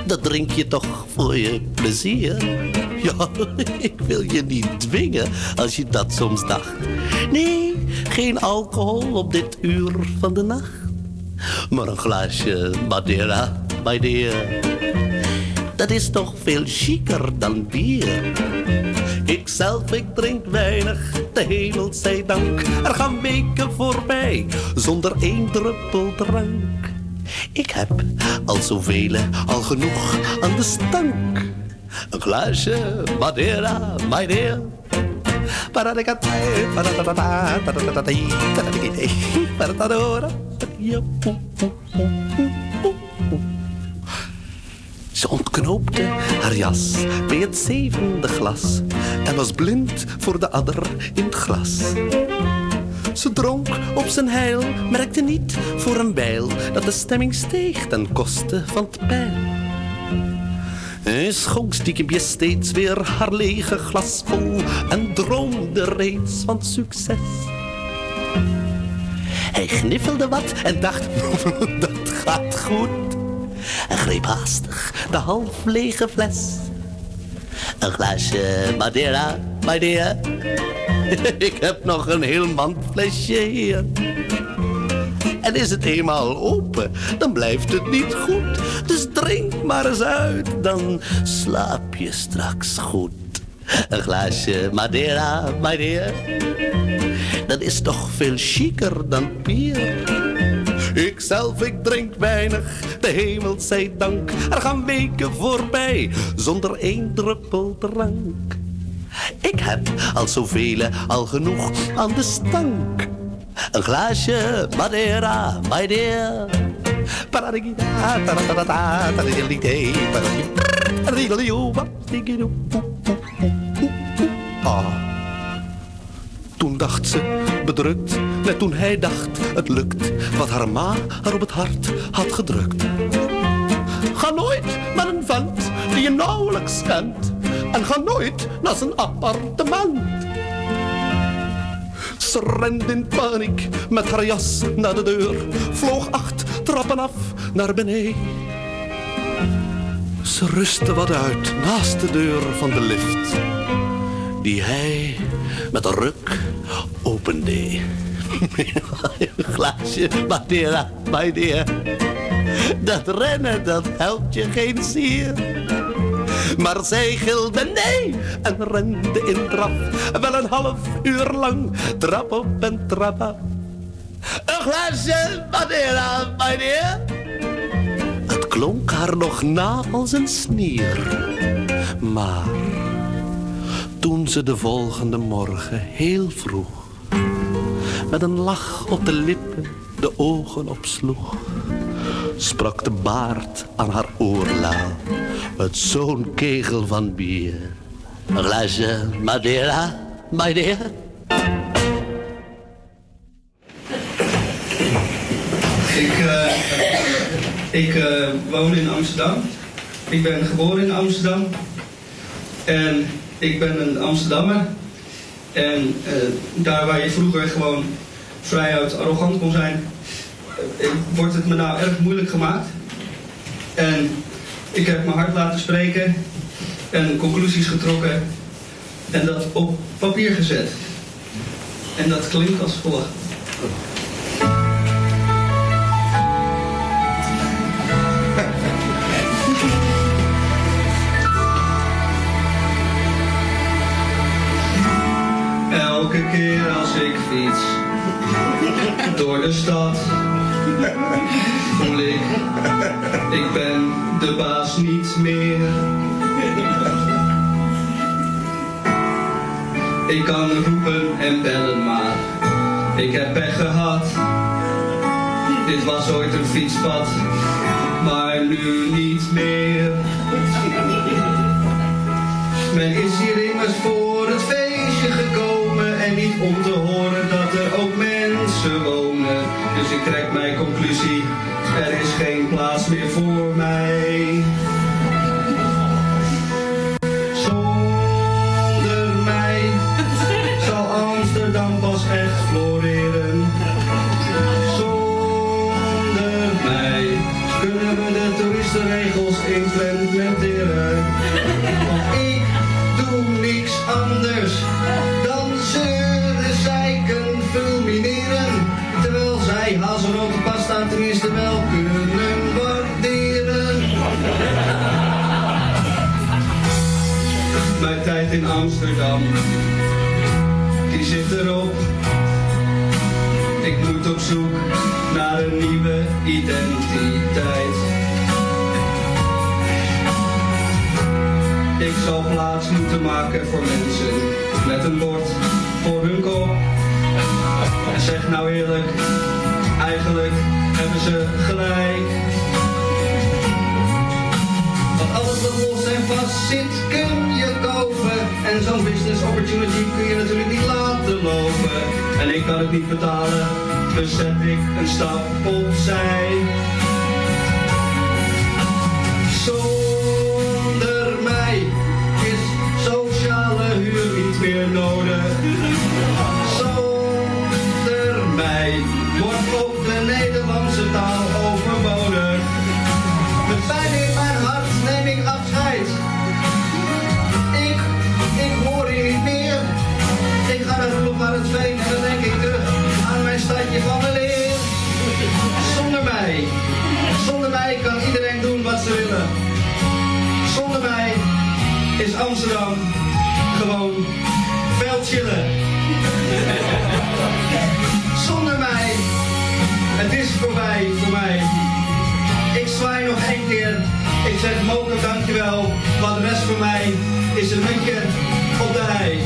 Dat drink je toch voor je plezier? Ja, ik wil je niet dwingen als je dat soms dacht. Nee, geen alcohol op dit uur van de nacht. Maar een glaasje Madeira, my dear. Dat is toch veel chiquer dan bier. Ikzelf, ik drink weinig, de hemel zij dank. Er gaan weken voorbij, zonder één druppel drank. Ik heb al zoveel, al genoeg aan de stank. Een glaasje Madeira, my dear. Ze ontknoopte haar jas bij het zevende glas en was blind voor de adder in het glas. Ze dronk op zijn heil, merkte niet voor een bijl dat de stemming steeg ten koste van het pijl. Hij schonk stiekempjes steeds weer haar lege glas vol en droomde reeds van succes. Hij gniffelde wat en dacht, dat gaat goed. En greep haastig de half lege fles. Een glaasje Madeira, my dear. Ik heb nog een heel mand flesje hier. En is het eenmaal open, dan blijft het niet goed. Dus drink maar eens uit, dan slaap je straks goed. Een glaasje Madeira, my dear. Dat is toch veel chiquer dan bier. Ikzelf, ik drink weinig, de hemel zij dank. Er gaan weken voorbij, zonder één druppel drank. Ik heb al zoveel, al genoeg aan de stank. Een glaasje Madeira, my dear. Ah. Toen dacht ze, bedrukt, net toen hij dacht, het lukt, wat haar ma haar op het hart had gedrukt. Ga nooit naar een vent die je nauwelijks kent. En ga nooit naar zijn appartement. Ze rende in paniek met haar jas naar de deur. Vloog acht trappen af naar beneden. Ze rustte wat uit naast de deur van de lift. Die hij met een ruk opende. Glaasje Madeira, my dear. Dat rennen, dat helpt je geen zier. Maar zij gilde nee en rende in draf. Wel een half uur lang, trap op en trap af. Een glaasje my dear. Het klonk haar nog na als een snier. Maar toen ze de volgende morgen heel vroeg... met een lach op de lippen de ogen opsloeg sprak de baard aan haar oorlaal. Het zo'n kegel van bier. Een glaasje Madeira, my dear.
Ik, eh, ik eh, woon in Amsterdam. Ik ben geboren in Amsterdam. En ik ben een Amsterdammer. En eh, daar waar je vroeger gewoon vrijuit arrogant kon zijn, wordt het me nou erg moeilijk gemaakt. En ik heb mijn hart laten spreken en conclusies getrokken en dat op papier gezet. En dat klinkt als volgt. Elke keer als ik fiets door de stad voel ik, ik ben de baas niet meer. Ik kan roepen en bellen, maar ik heb pech gehad. Dit was ooit een fietspad, maar nu niet meer. Men is hier immers voor het feestje gekomen en niet om te horen dat er ook mensen wonen. Dus ik trek mijn conclusie, er is geen plaats meer voor mij. Zonder mij zal Amsterdam pas echt floreren. Zonder mij kunnen we de toeristenregels implementeren. Want ik doe niks anders Mijn tijd in Amsterdam, die zit erop. Ik moet op zoek naar een nieuwe identiteit. Ik zal plaats moeten maken voor mensen met een bord voor hun kop. En zeg nou eerlijk, eigenlijk hebben ze gelijk. Alles wat los en vast zit kun je kopen. En zo'n business opportunity kun je natuurlijk niet laten lopen. En ik kan het niet betalen, dus zet ik een stap opzij. Is Amsterdam gewoon veel chillen. Zonder mij, het is voorbij voor mij. Ik zwaai nog één keer. Ik zeg mogen dankjewel. Want de rest voor mij is een muntje op de hei.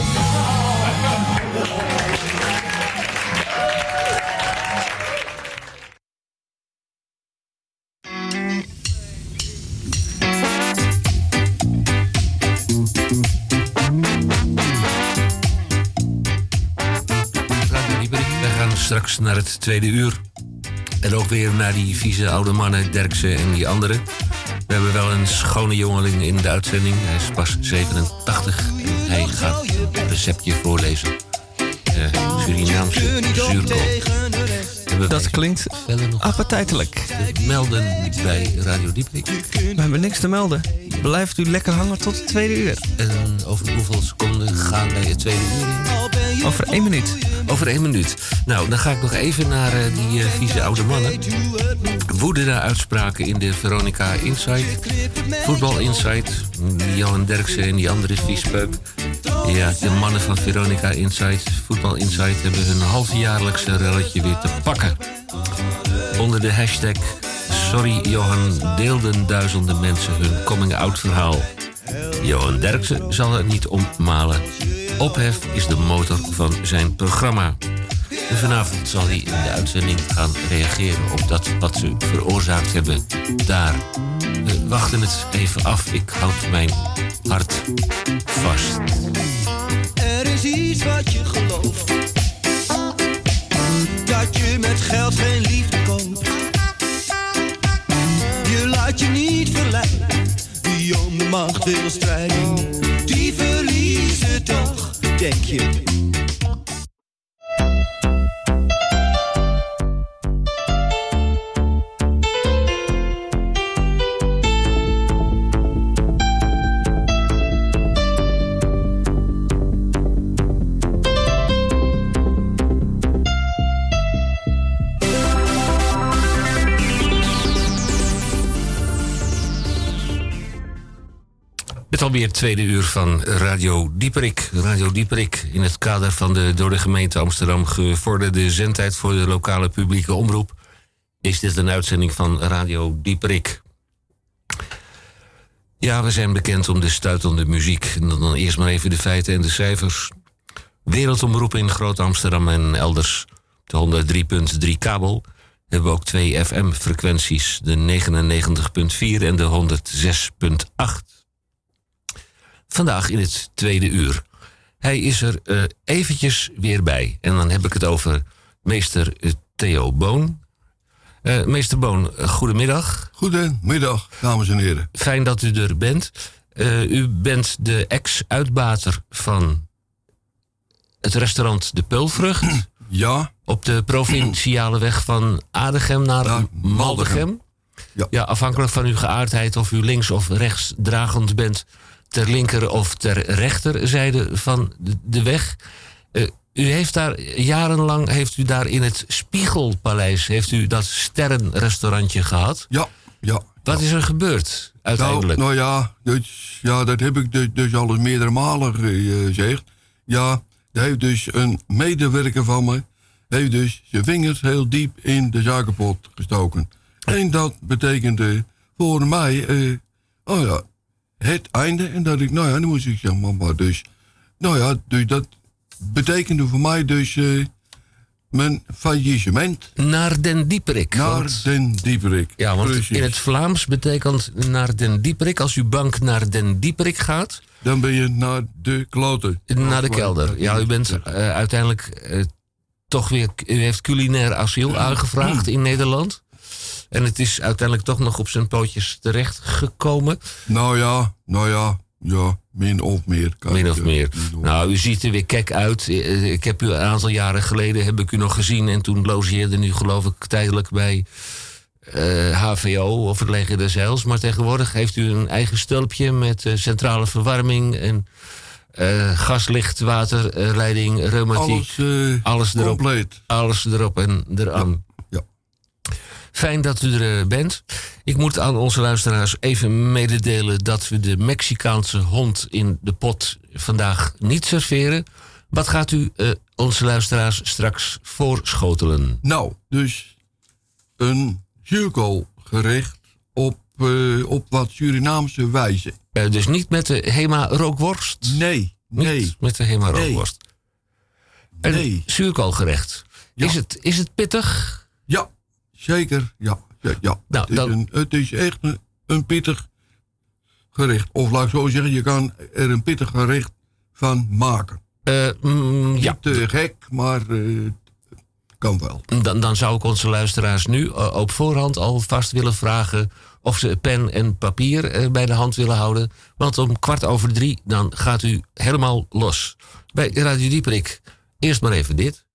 Straks naar het tweede uur. En ook weer naar die vieze oude mannen, Derksen en die anderen. We hebben wel een schone jongeling in de uitzending. Hij is pas 87 en hij gaat een receptje voorlezen. Eh Surinaamse zuurkool.
Dat klinkt appetijtelijk.
Melden bij Radio Dieprik.
We hebben niks te melden. Blijft u lekker hangen tot het tweede uur.
En over hoeveel seconden gaan wij het tweede uur in?
Over één minuut.
Over één minuut. Nou, dan ga ik nog even naar eh, die eh, vieze oude mannen. Woedende uitspraken in de Veronica Insight. Voetbal Insight. Johan Derksen en die andere viespeuk. Ja, de mannen van Veronica Insight, Voetbal Insight... hebben hun halfjaarlijkse relletje weer te pakken. Onder de hashtag Sorry Johan deelden duizenden mensen hun coming-out verhaal. Johan Derksen zal er niet om malen. Ophef is de motor van zijn programma. Vanavond zal hij in de uitzending gaan reageren op dat wat ze veroorzaakt hebben daar. We wachten het even af. Ik houd mijn hart vast.
Er is iets wat je gelooft. Dat je met geld geen liefde koopt. Laat je niet verleiden. Wie om de macht wil strijden. Die verliezen toch, denk je.
Alweer het tweede uur van Radio Dieperik. Radio Dieperik in het kader van de door de gemeente Amsterdam gevorderde zendtijd voor de lokale publieke omroep. Is dit een uitzending van Radio Dieperik? Ja, we zijn bekend om de stuitende muziek. Dan eerst maar even de feiten en de cijfers. Wereldomroep in Groot Amsterdam en elders. De 103.3 kabel. Hebben we ook twee FM-frequenties. De 99.4 en de 106.8 vandaag in het tweede uur. Hij is er eh, eventjes weer bij. En dan heb ik het over meester eh, Theo Boon. Eh, meester Boon, goedemiddag.
Goedemiddag, dames en heren.
Fijn dat u er bent. U bent de ex-uitbater van het restaurant De Peulvrucht.
Ja.
Op de provinciale weg van Adegem naar Maldegem.
Maldegem.
Ja. afhankelijk van uw geaardheid of u links of rechts dragend bent ter linker of ter rechterzijde van de, weg. Eh, u heeft daar jarenlang heeft u daar in het Spiegelpaleis heeft u dat sterrenrestaurantje gehad.
Ja, ja.
Wat is er gebeurd uiteindelijk?
Nou, nou ja, dus, ja, dat heb ik dus, dus al eens meerdere malen ge- gezegd. Ja, er heeft dus een medewerker van me... heeft dus zijn vingers heel diep in de zakenpot gestoken. En dat betekende voor mij... eh, oh ja, het einde. En dat ik, nou ja, dan moest ik zeggen, mama, dus... Nou ja, dus dat betekende voor mij dus... eh, mijn faillissement.
Naar den Dieperik.
Naar
want-
den Dieperik.
Ja, want
Precies.
in het Vlaams betekent naar den Dieperik. Als uw bank naar den Dieperik gaat,
Dan ben je naar de kloten.
naar de kelder. Ja, u bent eh, uiteindelijk eh, toch weer. U heeft culinair asiel aangevraagd in Nederland. En het is uiteindelijk toch nog op zijn pootjes terechtgekomen.
Nou ja, nou ja, ja, min of meer. kan
Min of meer. Nou, u ziet er weer kek uit. Eh, Ik heb u een aantal jaren geleden heb ik u nog gezien. En toen logeerde u geloof ik tijdelijk bij eh, HVO of het leger des Heils. Maar tegenwoordig heeft u een eigen stulpje met eh, centrale verwarming en eh gaslicht, waterleiding, reumatiek.
Alles, eh,
alles erop.
compleet.
Alles erop en eraan. Fijn dat u er eh, bent. Ik moet aan onze luisteraars even mededelen dat we de Mexicaanse hond in de pot vandaag niet serveren. Wat gaat u eh, onze luisteraars straks voorschotelen?
Nou, dus een zuurkoolgerecht op, eh, op wat Surinaamse wijze.
Dus niet met de Hema rookworst?
Nee,
Niet
nee.
met de Hema
Nee.
rookworst. Een
Nee.
zuurkoolgerecht. Is, het, is het pittig?
Ja, zeker. Ja, ja. ja.
Nou,
het, is
dan-
een, het is echt een, een pittig gerecht. Of laat ik zo zeggen, je kan er een pittig gerecht van maken.
Eh, mm, ja.
Niet te gek, maar eh, kan wel.
Dan, dan zou ik onze luisteraars nu eh, op voorhand alvast willen vragen of ze pen en papier bij de hand willen houden. Want om kwart over drie dan gaat u helemaal los. Bij Radio Dieperik. Eerst maar even dit.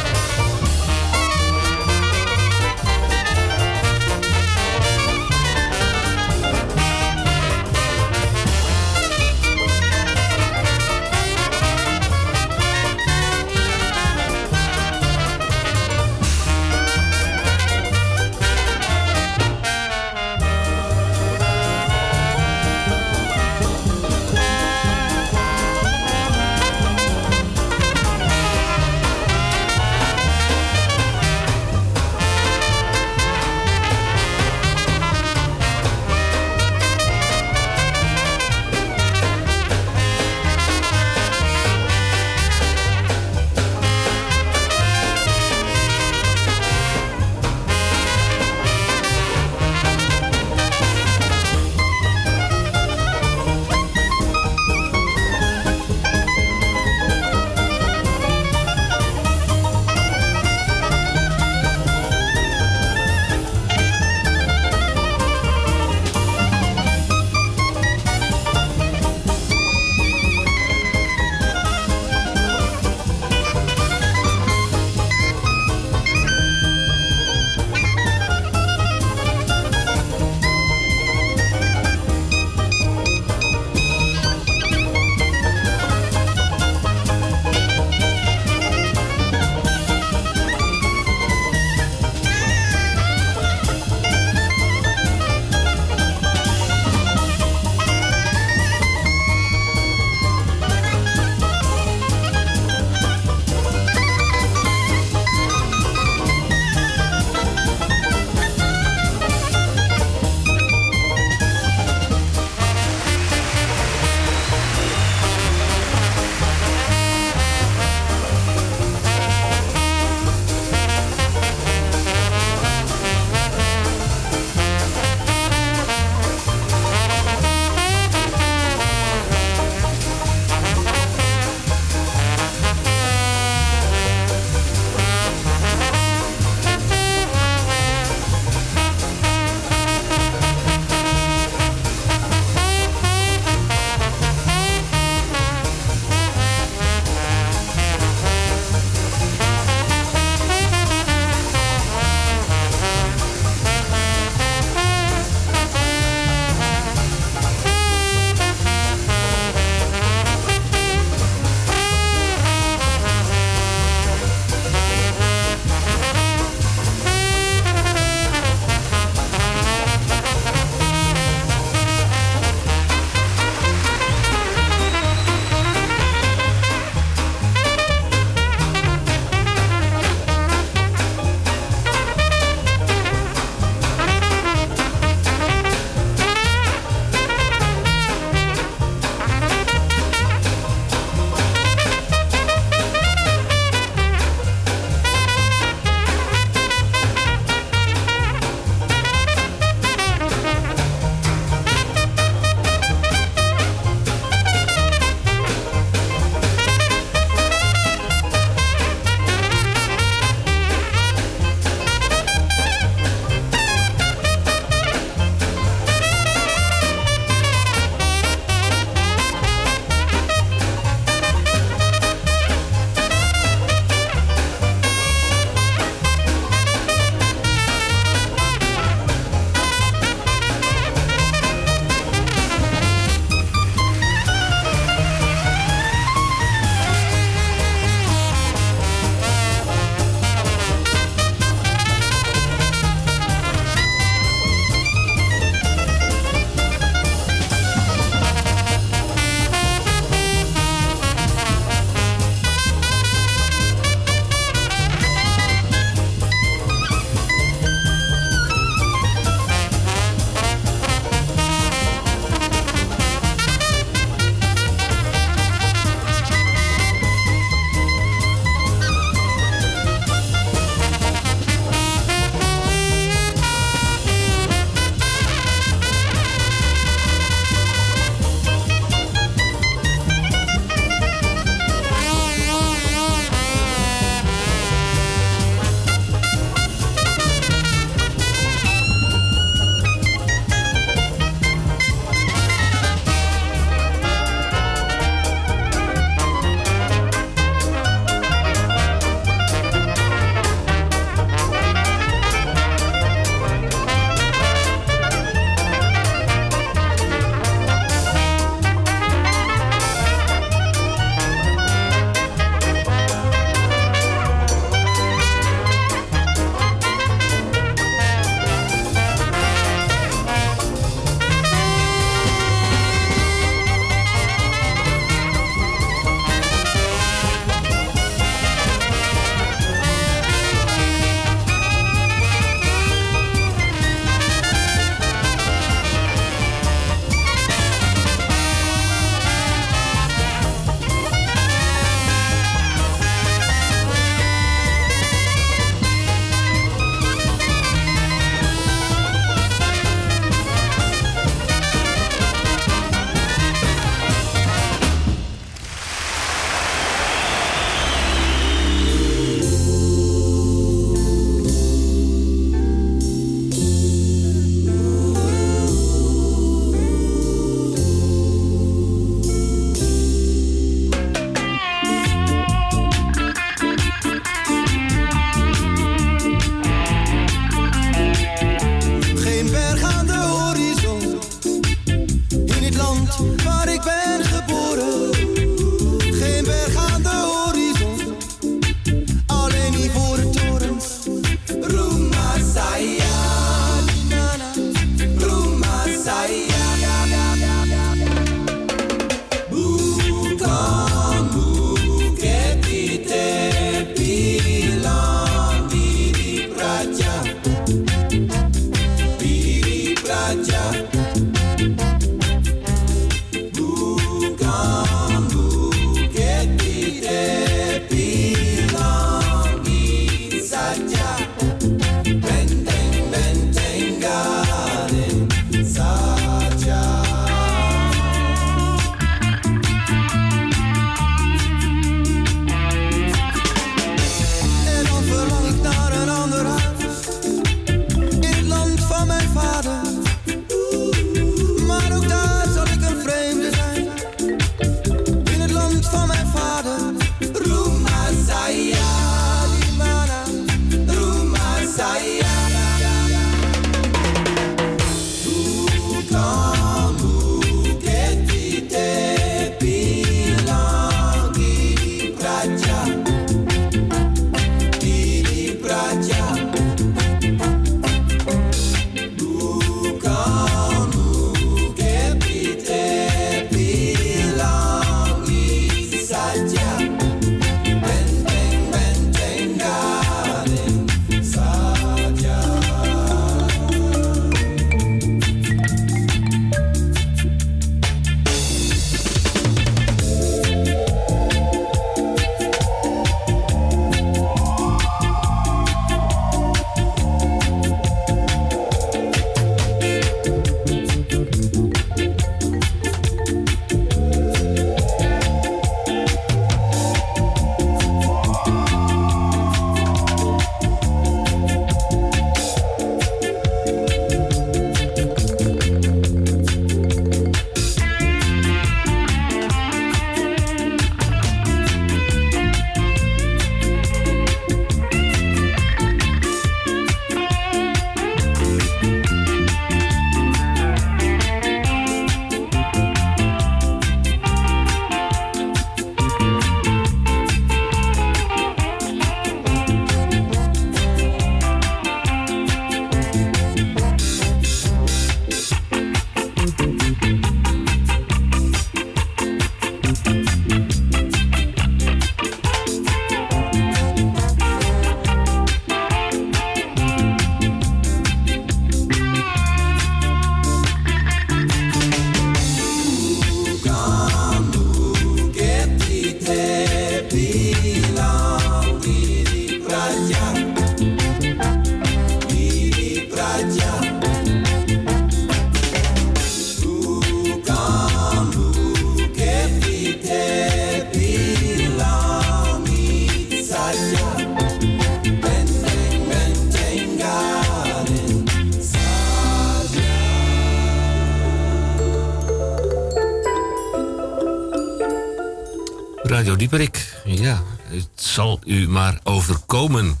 Radio Dieperik. Ja, het zal u maar overkomen.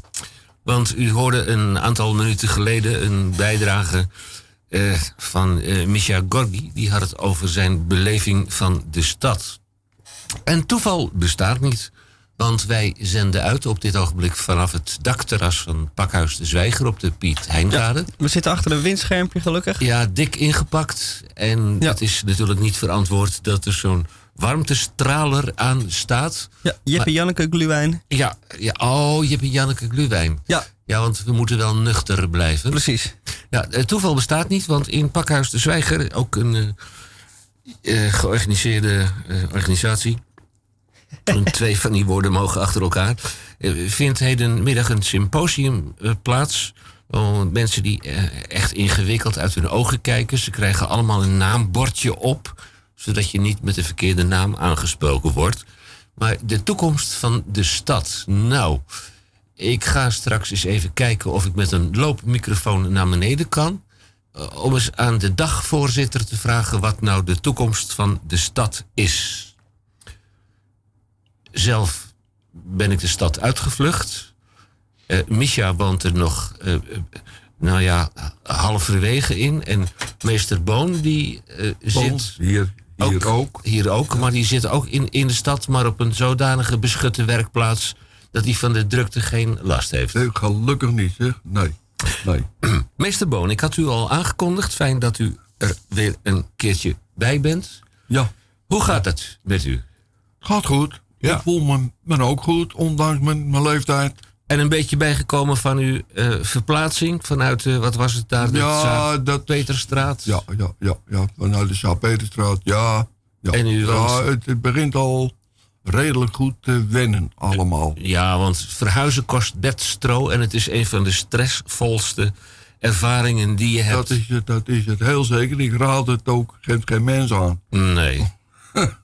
Want u hoorde een aantal minuten geleden een bijdrage eh, van eh, Misha Gorgi. Die had het over zijn beleving van de stad. En toeval bestaat niet. Want wij zenden uit op dit ogenblik vanaf het dakterras van Pakhuis de Zwijger op de Piet Heingade.
We zitten achter een windschermpje gelukkig.
Ja, dik ingepakt. En het is natuurlijk niet verantwoord dat er zo'n warmtestraler aan staat.
Ja, Jeppe Janneke Gluwijn.
Ja, ja, oh, Jeppe Janneke Gluwijn.
Ja.
Ja, want we moeten wel nuchter blijven.
Precies.
Ja, het toeval bestaat niet, want in Pakhuis de Zwijger, ook een eh, eh, georganiseerde eh, organisatie. En twee van die woorden mogen achter elkaar. vindt hedenmiddag een symposium plaats. Oh, mensen die echt ingewikkeld uit hun ogen kijken. Ze krijgen allemaal een naambordje op. Zodat je niet met de verkeerde naam aangesproken wordt. Maar de toekomst van de stad. Nou, ik ga straks eens even kijken of ik met een loopmicrofoon naar beneden kan. Eh, om eens aan de dagvoorzitter te vragen wat nou de toekomst van de stad is. Zelf ben ik de stad uitgevlucht. Eh Misha woont er nog, eh, nou ja, halverwege in. En meester Boon, die zit...
Hier, hier ook,
Hier ook, maar die zit ook in, in de stad, maar op een zodanige beschutte werkplaats... dat hij van de drukte geen last heeft.
Nee, gelukkig niet, zeg. Nee. nee.
Meester Boon, ik had u al aangekondigd. Fijn dat u er weer een keertje bij bent.
Ja.
Hoe gaat het met u?
Gaat goed. Ik voel me, me ook goed, ondanks mijn, mijn leeftijd.
En een beetje bijgekomen van uw eh, verplaatsing vanuit, eh, wat was het daar? de
Ja, dat...
Peterstraat?
Ja, ja, ja, ja. Vanuit de Sjaap-Peterstraat, ja. ja.
En u
ja, het, het begint al redelijk goed te wennen, allemaal.
Ja, want verhuizen kost bedstro en het is een van de stressvolste ervaringen die je hebt.
Dat is, het, dat is het heel zeker. Ik raad het ook geen, geen mens aan.
Nee.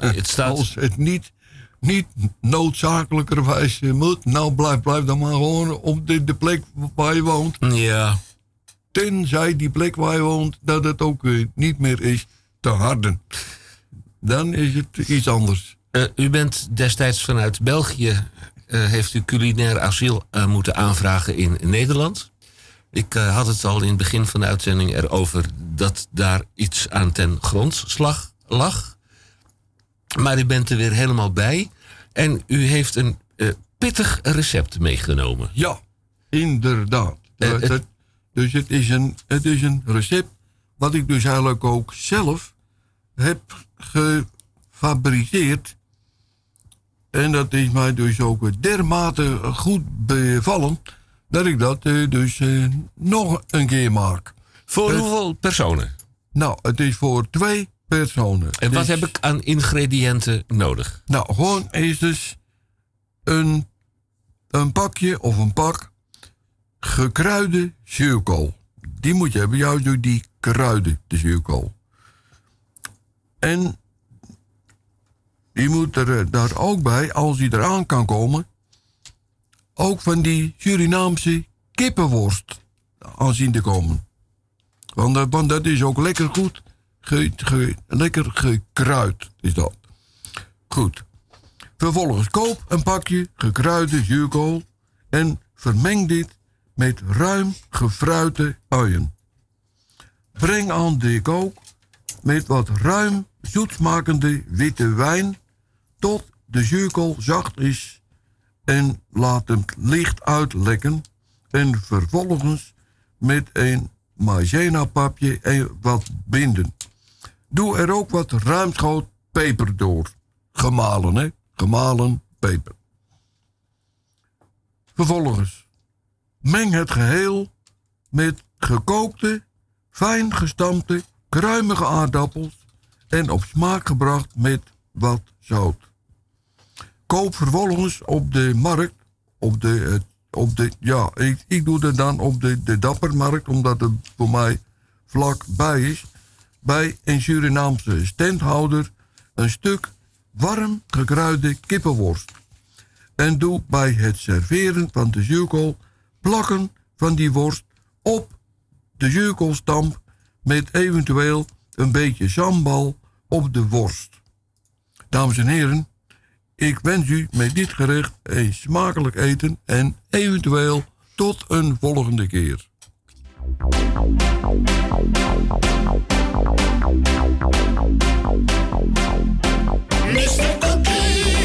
Nee, het staat...
Als het niet, niet noodzakelijkerwijs moet, nou blijf, blijf dan maar gewoon op de, de plek waar je woont.
Ja.
Tenzij die plek waar je woont, dat het ook eh, niet meer is te harden. Dan is het iets anders.
Eh, u bent destijds vanuit België, eh, heeft u culinair asiel moeten aanvragen in Nederland. Ik had het al in het begin van de uitzending erover dat daar iets aan ten grondslag lag. Maar u bent er weer helemaal bij. En u heeft een eh, pittig recept meegenomen.
Ja, inderdaad. Dat- dat- dus het is, een, het is een recept wat ik dus eigenlijk ook zelf heb gefabriceerd. En dat is mij dus ook dermate goed bevallen dat ik dat eh, dus eh, nog een keer maak.
Voor hoeveel personen?
Nou, het is voor twee personen.
En wat
Dus-
heb ik aan ingrediënten nodig?
Nou, gewoon is dus een, een pakje of een pak gekruide zuurkool. Die moet je hebben, juist door die kruiden, de zuurkool. En die moet er eh, daar ook bij, als die eraan kan komen, ook van die Surinaamse kippenworst aan zien te komen. Want dat is ook lekker goed, ge, lekker gekruid is dat. Goed. Vervolgens koop een pakje gekruide zuurkool en vermeng dit met ruim gefruite uien. Breng aan de kook met wat ruim zoetsmakende witte wijn tot de zuurkool zacht is en laat hem licht uitlekken en vervolgens met een maizena-papje en wat binden. Doe er ook wat ruimschoots peper door. Gemalen, hè? Gemalen peper. Vervolgens meng het geheel met gekookte, fijn gestampte, kruimige aardappels en op smaak gebracht met wat zout. Koop vervolgens op de markt, op de, eh, op de ja, ik, ik doe het dan op de, de Dappermarkt, omdat het voor mij vlakbij is, bij een Surinaamse standhouder een stuk warm gekruide kippenworst. En doe bij het serveren van de zuurkool plakken van die worst op de zuurkoolstamp met eventueel een beetje sambal op de worst. Dames en heren, Ik wens u met dit gerecht een smakelijk eten en eventueel tot een volgende keer.
Mr. Cookie,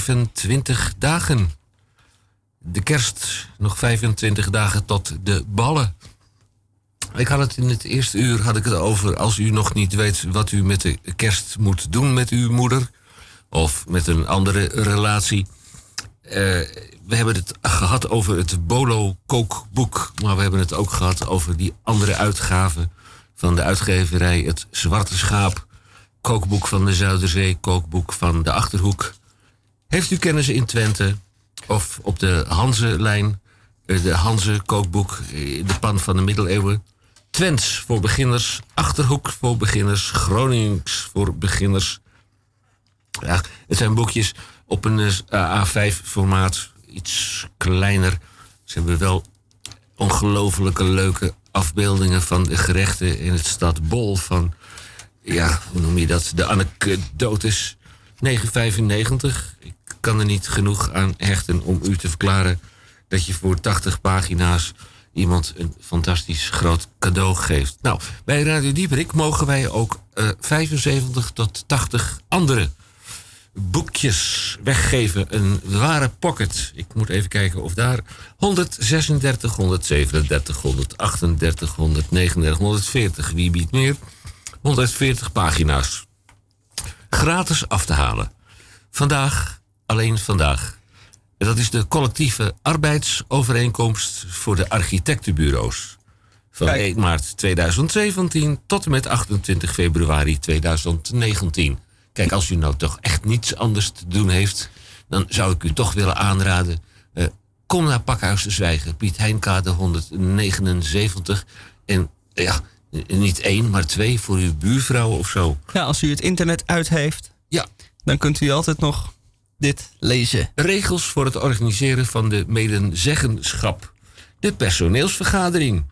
25 dagen. De kerst, nog 25 dagen tot de ballen. Ik had het in het eerste uur had ik het over als u nog niet weet wat u met de kerst moet doen met uw moeder of met een andere relatie. Eh, we hebben het gehad over het Bolo kookboek, maar we hebben het ook gehad over die andere uitgave van de uitgeverij Het Zwarte Schaap. Kookboek van de Zuiderzee, kookboek van de Achterhoek. Heeft u kennis in Twente of op de Hanze-lijn, eh, de Hanze kookboek, eh, de pan van de middeleeuwen? Twents voor beginners, Achterhoek voor beginners, Gronings voor beginners. Ja, het zijn boekjes op een A5-formaat, iets kleiner. Ze hebben wel ongelofelijke leuke afbeeldingen van de gerechten in het stad Bol. Van, ja, hoe noem je dat? De anekdotes. 9,95. Ik kan er niet genoeg aan hechten om u te verklaren dat je voor 80 pagina's iemand een fantastisch groot cadeau geeft. Nou, bij Radio Dieperik mogen wij ook eh, 75 tot 80 andere boekjes weggeven. Een ware pocket. Ik moet even kijken of daar 136, 137, 138, 139, 140. Wie biedt meer? 140 pagina's. Gratis af te halen. Vandaag, alleen vandaag. En dat is de collectieve arbeidsovereenkomst voor de architectenbureaus. Van 1 maart 2017 tot en met 28 februari 2019. Kijk, als u nou toch echt niets anders te doen heeft, dan zou ik u toch willen aanraden. eh, kom naar Pakhuis de Zwijgen, Piet Heinkade 179. En ja, niet één, maar twee voor uw buurvrouw of zo.
Ja, als u het internet uit heeft,
ja.
dan kunt u altijd nog dit lezen.
Regels voor het organiseren van de medezeggenschap. De personeelsvergadering.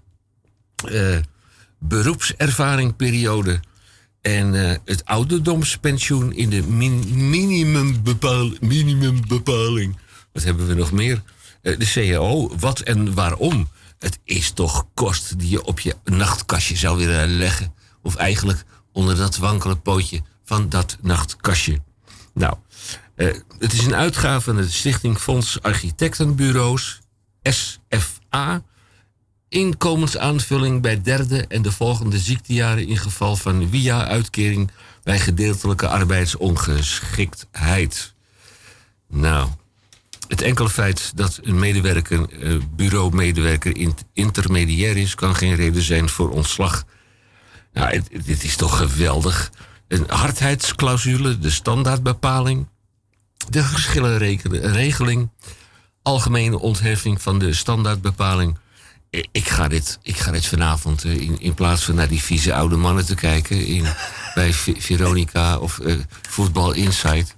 eh beroepservaringperiode. En eh, het ouderdomspensioen in de min- minimumbepaling. Wat hebben we nog meer? Eh, de CAO. Wat en waarom? Het is toch kost die je op je nachtkastje zou willen leggen. Of eigenlijk onder dat wankele pootje van dat nachtkastje. Nou, eh, het is een uitgave van de Stichting Fonds Architectenbureaus, SFA. Inkomensaanvulling bij derde en de volgende ziektejaren in geval van WIA-uitkering bij gedeeltelijke arbeidsongeschiktheid. Nou, het enkele feit dat een medewerker, eh, bureaumedewerker in- intermediair is, kan geen reden zijn voor ontslag. Nou, dit is toch geweldig. Een hardheidsclausule, de standaardbepaling, de geschillenregeling, algemene ontheffing van de standaardbepaling. Ik ga dit, ik ga dit vanavond, eh, in, in plaats van naar die vieze oude mannen te kijken in, bij Ve- Veronica of eh, Voetbal Insight.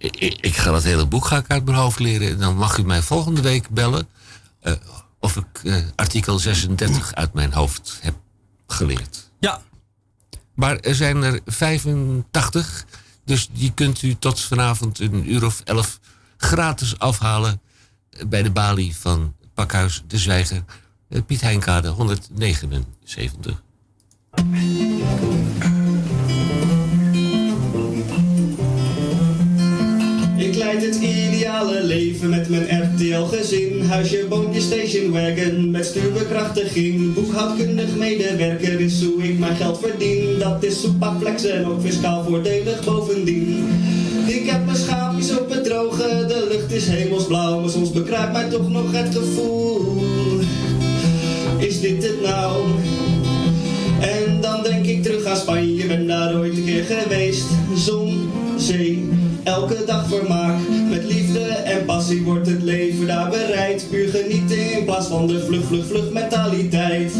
I- I- Ik ga dat hele boek ga ik uit mijn hoofd leren. En dan mag u mij volgende week bellen eh, of ik artikel 36 uit mijn hoofd heb geleerd.
Ja.
Maar er zijn er 85, dus die kunt u tot vanavond een uur of elf gratis afhalen bij de balie van Pakhuis de Zwijger. eh, Piet Heinkade 179.
Ik leid het leven met mijn RTL-gezin. Huisje, boontje, station wagon met stuurbekrachtiging. Boekhoudkundig medewerker is hoe ik mijn geld verdien. Dat is soepapflex en ook fiscaal voordelig bovendien. Ik heb mijn schaapjes op het de lucht is hemelsblauw. Maar soms bekruipt mij toch nog het gevoel. Is dit het nou? En dan denk ik terug aan Spanje, ben daar ooit een keer geweest. Zon, zee, elke dag vermaak. Met liefde en passie wordt het leven daar bereid. Puur genieten in plaats van de vlug, vlug, vlug mentaliteit.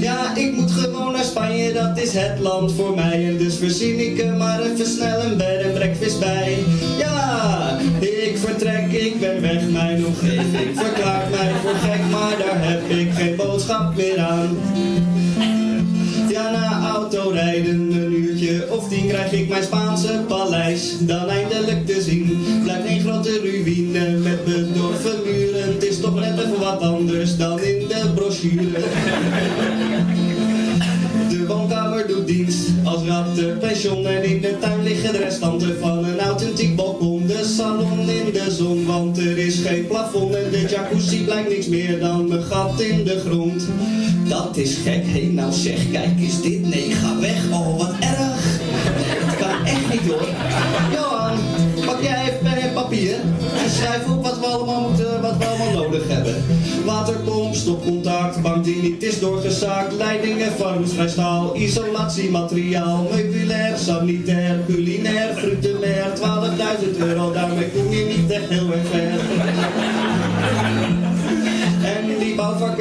Ja, ik moet gewoon naar Spanje, dat is het land voor mij. En dus verzin ik er maar even snel een bed en breakfast bij. Ja, ik vertrek, ik ben weg, mijn omgeving verklaart mij voor gek. Maar daar heb ik geen boodschap meer aan. Ja, na autorijden een uurtje of tien krijg ik mijn Spaanse paleis dan eindelijk te zien. Blijft een grote ruïne met bedorven muren. Het is toch even wat anders dan in de brochure. De woonkamer doet dienst als rattenpension en in de tuin liggen de restanten van een authentiek balkon. De salon in de zon, want er is geen plafond en de jacuzzi blijkt niks meer dan een gat in de grond. Dat is gek, hé nou zeg, kijk is dit, nee ga weg, oh wat erg. Het kan echt niet hoor. Johan, pak jij even pen en papier en schrijf op wat we allemaal moeten, wat we allemaal nodig hebben. Waterpomp, stopcontact, bank die niet is doorgezaakt, leidingen, vormsvrij staal, isolatiemateriaal, meubilair, sanitair, culinair, fruitenair, 12.000 euro, daarmee kom je niet echt heel erg ver.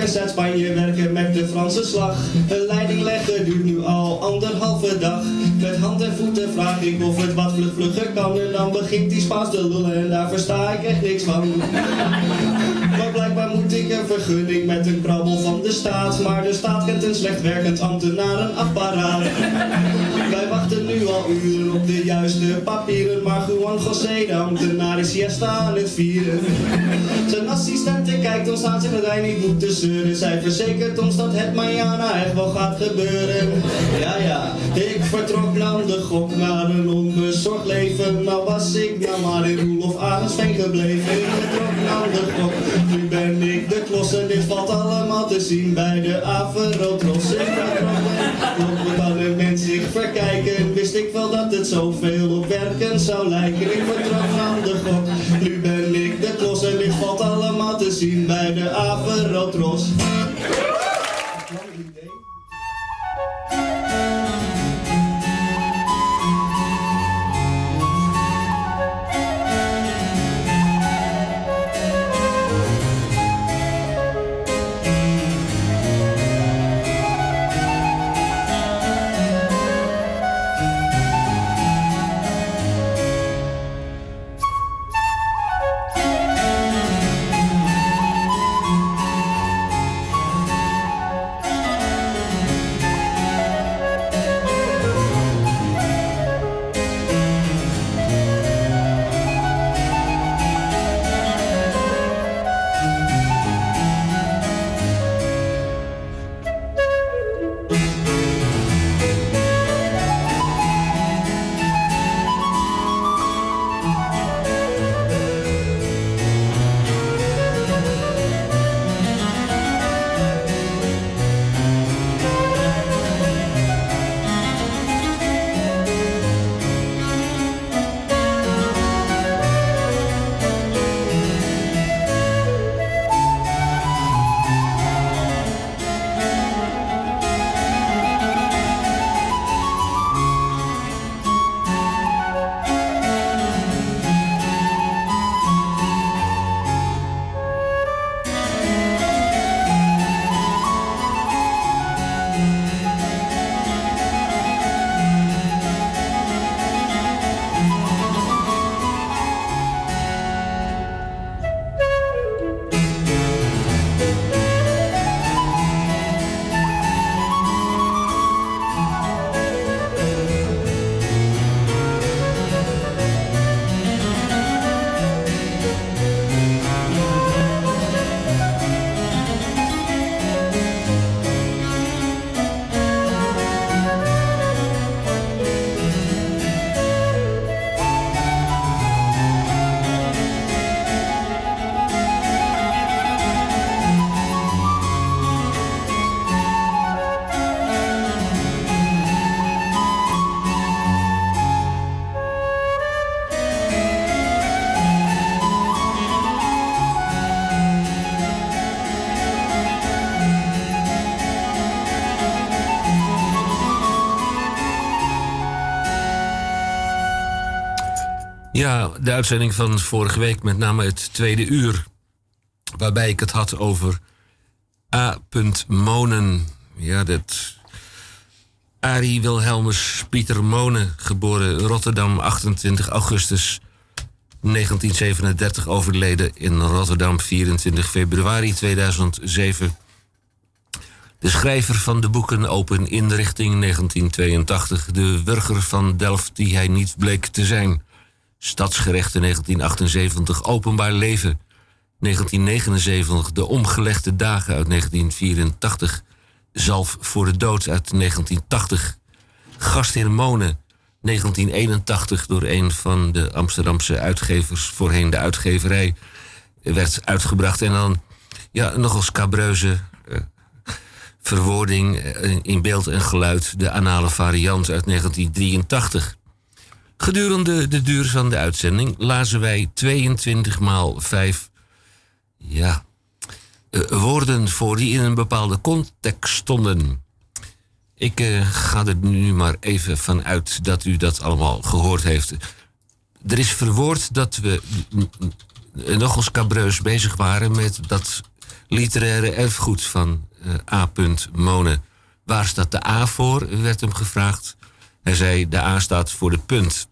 Uit Spanje werken met de Franse slag. Een leiding leggen duurt nu al anderhalve dag. Met hand en voeten vraag ik of het wat vlug vlugger kan. En dan begint die Spaans te lullen en daar versta ik echt niks van. Maar blijkbaar moet ik een vergunning met een krabbel van de staat. Maar de staat kent een slecht werkend ambtenarenapparaat. Wij wachten nu al uren op de juiste papieren. Maar Juan José, de ambtenaar, is siesta aan het vieren. Zijn assistente kijkt ons aan, zegt dat niet moeten zeuren. Zij verzekert ons dat het Mayana echt wel gaat gebeuren. Ja, ja, ik vertrok naar de gok naar een onbezorgd leven. Nou was ik nou maar in Roelof Arendsveen gebleven. Ik de nu ben ik de klos. En dit valt allemaal te zien bij de Averotros. Ik vertrok en klok, kan een mens zich verkijken. Wist ik wel dat het zoveel op werken zou lijken. Ik vertrok naar de gok, nu ben ik de klos. En dit valt allemaal te zien bij de Averotros.
De uitzending van vorige week, met name het tweede uur. Waarbij ik het had over A. Monen. Ja, dat. Arie Wilhelmus Pieter Monen, geboren Rotterdam 28 augustus 1937, overleden in Rotterdam 24 februari 2007. De schrijver van de boeken Open Inrichting 1982, de burger van Delft die hij niet bleek te zijn. Stadsgerechten 1978, Openbaar Leven 1979, De Omgelegde Dagen uit 1984, Zalf voor de Dood uit 1980, Gastheer Monen 1981 door een van de Amsterdamse uitgevers, voorheen de uitgeverij, werd uitgebracht. En dan ja, nogal scabreuze eh, verwoording eh, in beeld en geluid, de anale variant uit 1983. Gedurende de duur van de uitzending lazen wij 22 maal 5 ja, eh, woorden voor die in een bepaalde context stonden. Ik eh, ga er nu maar even van uit dat u dat allemaal gehoord heeft. Er is verwoord dat we nogal scabreus bezig waren met dat literaire erfgoed van eh, A. Monen. Waar staat de A voor? werd hem gevraagd. Hij zei: de A staat voor de punt.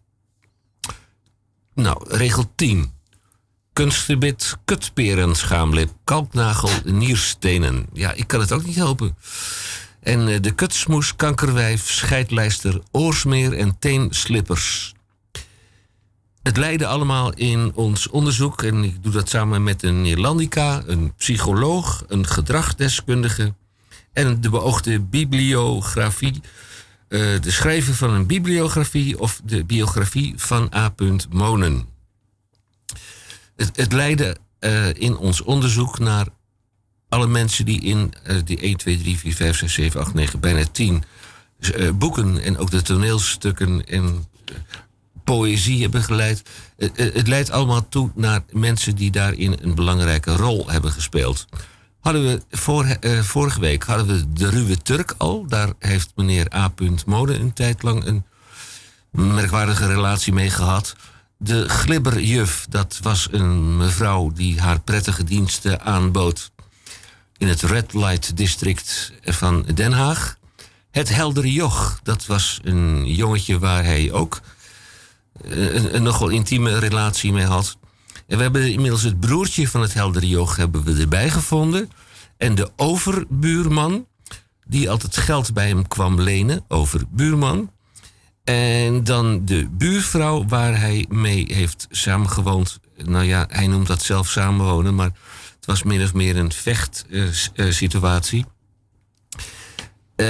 Nou, regel 10. kunstgebit, kutperen, schaamlip, kalknagel, nierstenen. Ja, ik kan het ook niet helpen. En eh, de kutsmoes, kankerwijf, scheidlijster, oorsmeer en teenslippers. Het leidde allemaal in ons onderzoek, en ik doe dat samen met een Neerlandica, een psycholoog, een gedragsdeskundige en de beoogde bibliografie, de schrijver van een bibliografie of de biografie van A. Monen. Het, het leidde eh, in ons onderzoek naar alle mensen die in eh, die 1, 2, 3, 4, 5, 6, 7, 8, 9, bijna 10 eh, boeken en ook de toneelstukken en eh, poëzie hebben geleid. Eh, eh, het leidt allemaal toe naar mensen die daarin een belangrijke rol hebben gespeeld. Hadden we voor, eh, vorige week hadden we de Ruwe Turk al. Daar heeft meneer A. Mode een tijd lang een merkwaardige relatie mee gehad. De glibberjuf, dat was een mevrouw die haar prettige diensten aanbood in het Red Light District van Den Haag. Het Heldere Joch, dat was een jongetje waar hij ook eh, een, een nogal intieme relatie mee had. En we hebben inmiddels het broertje van het Heldere Joch hebben we erbij gevonden. En de overbuurman, die altijd geld bij hem kwam lenen, overbuurman. En dan de buurvrouw waar hij mee heeft samengewoond. Nou ja, hij noemt dat zelf samenwonen, maar het was min of meer een vechtsituatie. Eh,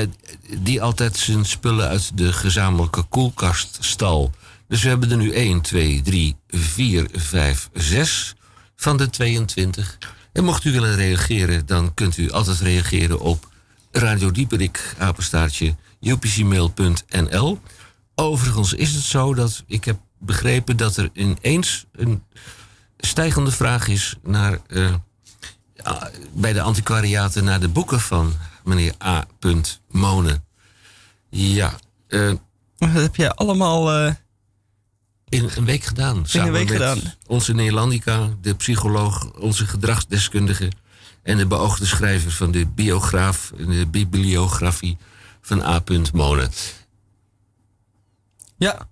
die altijd zijn spullen uit de gezamenlijke koelkast stal. Dus we hebben er nu 1, 2, 3, 4, 5, 6 van de 22. En mocht u willen reageren, dan kunt u altijd reageren op Radio Dieperik, apenstaartje, upcmail.nl. Overigens is het zo dat ik heb begrepen dat er ineens een stijgende vraag is naar, ja, bij de antiquariaten naar de boeken van meneer A. Monen. Ja. eh,
Dat heb je allemaal... eh,
in een week gedaan.
In een week
met
gedaan.
Onze Neerlandica, de psycholoog, onze gedragsdeskundige... en de beoogde schrijver van de biograaf, de bibliografie van A. Monen.
Ja.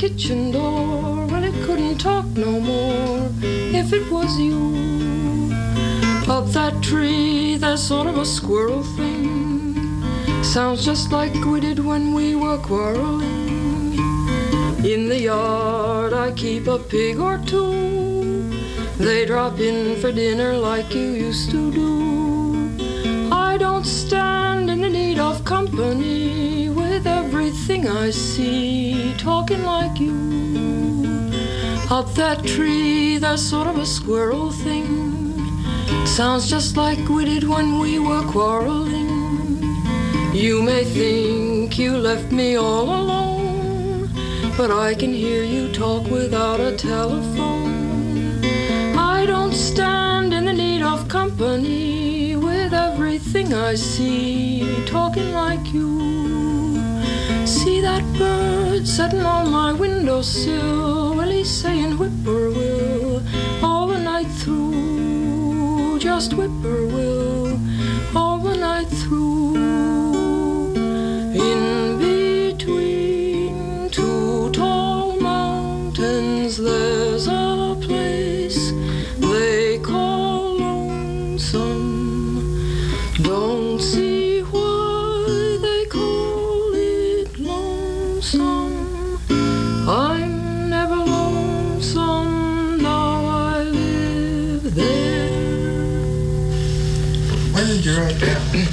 Kitchen door? Well, it couldn't talk no more if it was you. Up that tree, there's sort of a squirrel thing. Sounds just like we did when we were quarreling. In the yard, I keep a pig or two. They drop in for dinner like you used to do. Don't stand in the need of company with everything I see talking like you. Up that tree, there's sort of a squirrel thing. Sounds just like we did when we were quarreling. You may think you left me all alone, but I can hear you talk without a telephone. I don't stand in the need of company everything I see talking like you. See that bird sitting on my windowsill? He's saying whippoorwill all the night through. Just whippoorwill all the night through.
Yeah.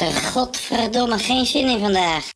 Heb er godverdomme geen zin in vandaag.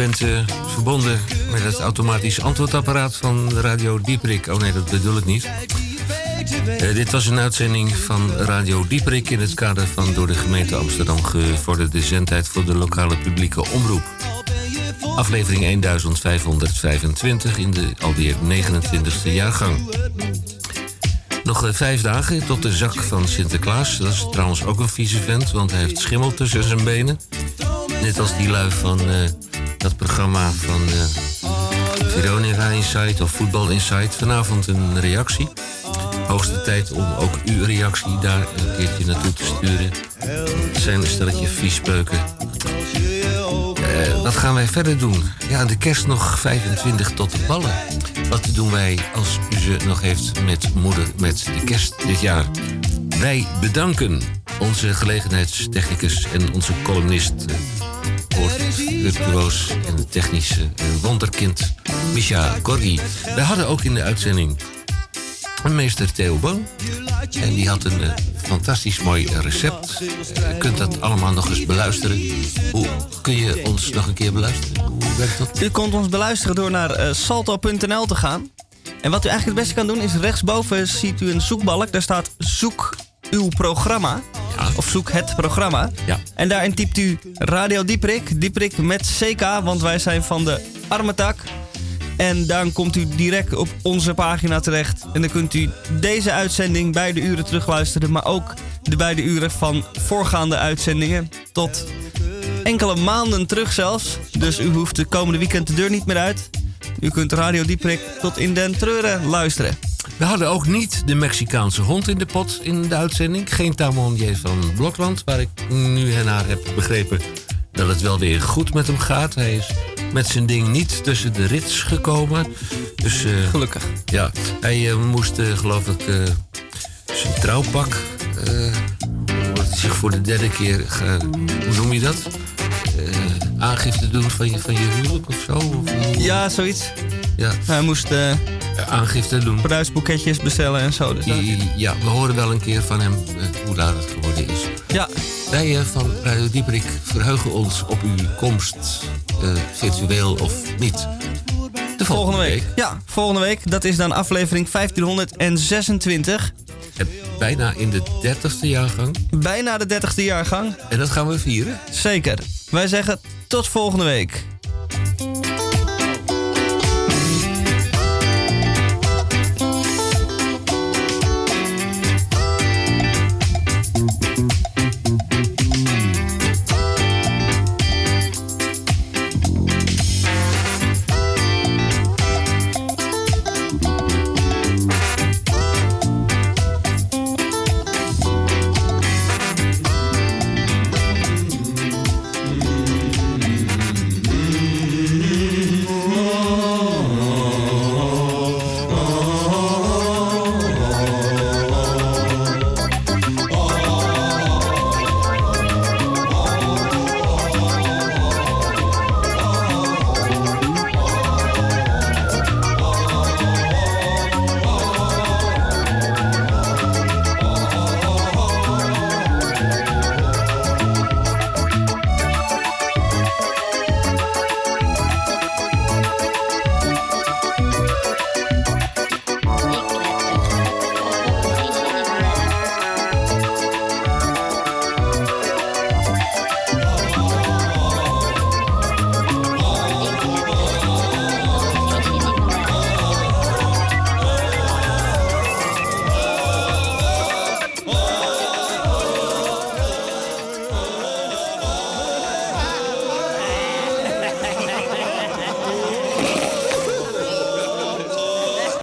Bent eh, verbonden met het automatisch antwoordapparaat van Radio Dieprik. Oh nee, dat bedoel ik niet. Eh, dit was een uitzending van Radio Dieprik in het kader van door de gemeente Amsterdam gevorderde zendtijd voor de lokale publieke omroep. Aflevering 1525 in de alweer 29e jaargang. Nog eh, vijf dagen tot de zak van Sinterklaas. Dat is trouwens ook een vieze vent, want hij heeft schimmel tussen zijn benen. Net als die lui van van eh, Veronica Insight of Voetbal Insight. Vanavond een reactie. Hoogste tijd om ook uw reactie daar een keertje naartoe te sturen. Het zijn een stelletje viespeuken. Eh, wat gaan wij verder doen? Ja, de kerst nog 25 tot de ballen. Wat doen wij als u ze nog heeft met moeder met de kerst dit jaar? Wij bedanken onze gelegenheidstechnicus en onze columnist... eh, virtuoos en technische eh, wonderkind Misha Gorgi. We hadden ook in de uitzending een meester Theo Boon. En die had een eh, fantastisch mooi recept. Eh, je kunt dat allemaal nog eens beluisteren. Hoe kun je ons nog een keer beluisteren? Hoe werkt dat?
U kunt ons beluisteren door naar eh, salto.nl te gaan. En wat u eigenlijk het beste kan doen is rechtsboven ziet u een zoekbalk. Daar staat zoek uw programma. Of zoek het programma.
Ja.
En daarin typt u Radio Dieprik. Dieprik met CK, want wij zijn van de arme tak. En dan komt u direct op onze pagina terecht. En dan kunt u deze uitzending beide uren terugluisteren. Maar ook de beide uren van voorgaande uitzendingen. Tot enkele maanden terug zelfs. Dus u hoeft de komende weekend de deur niet meer uit. U kunt Radio Dieprik tot in den treuren luisteren.
We hadden ook niet de Mexicaanse hond in de pot in de uitzending. Geen tamonier van Blokland, waar ik nu en naar heb begrepen dat het wel weer goed met hem gaat. Hij is met zijn ding niet tussen de rits gekomen. Dus, eh,
Gelukkig.
Ja, hij eh, moest, eh, geloof ik, zijn trouwpak... wordt zich voor de derde keer, hoe noem je dat? Aangifte doen van je, van je huwelijk of zo? Of,
Ja, zoiets.
Ja.
Hij moest eh,
aangifte doen.
Bruisboeketjes bestellen en zo. Dus
Ja, we horen wel een keer van hem eh, hoe laat het geworden is.
Ja.
Wij eh, van Radio Dieperik verheugen ons op uw komst, virtueel of niet. De volgende week.
Ja, volgende week. Dat is dan aflevering 1526.
En bijna in de 30ste jaargang.
Bijna de 30ste jaargang.
En dat gaan we vieren.
Zeker. Wij zeggen tot volgende week.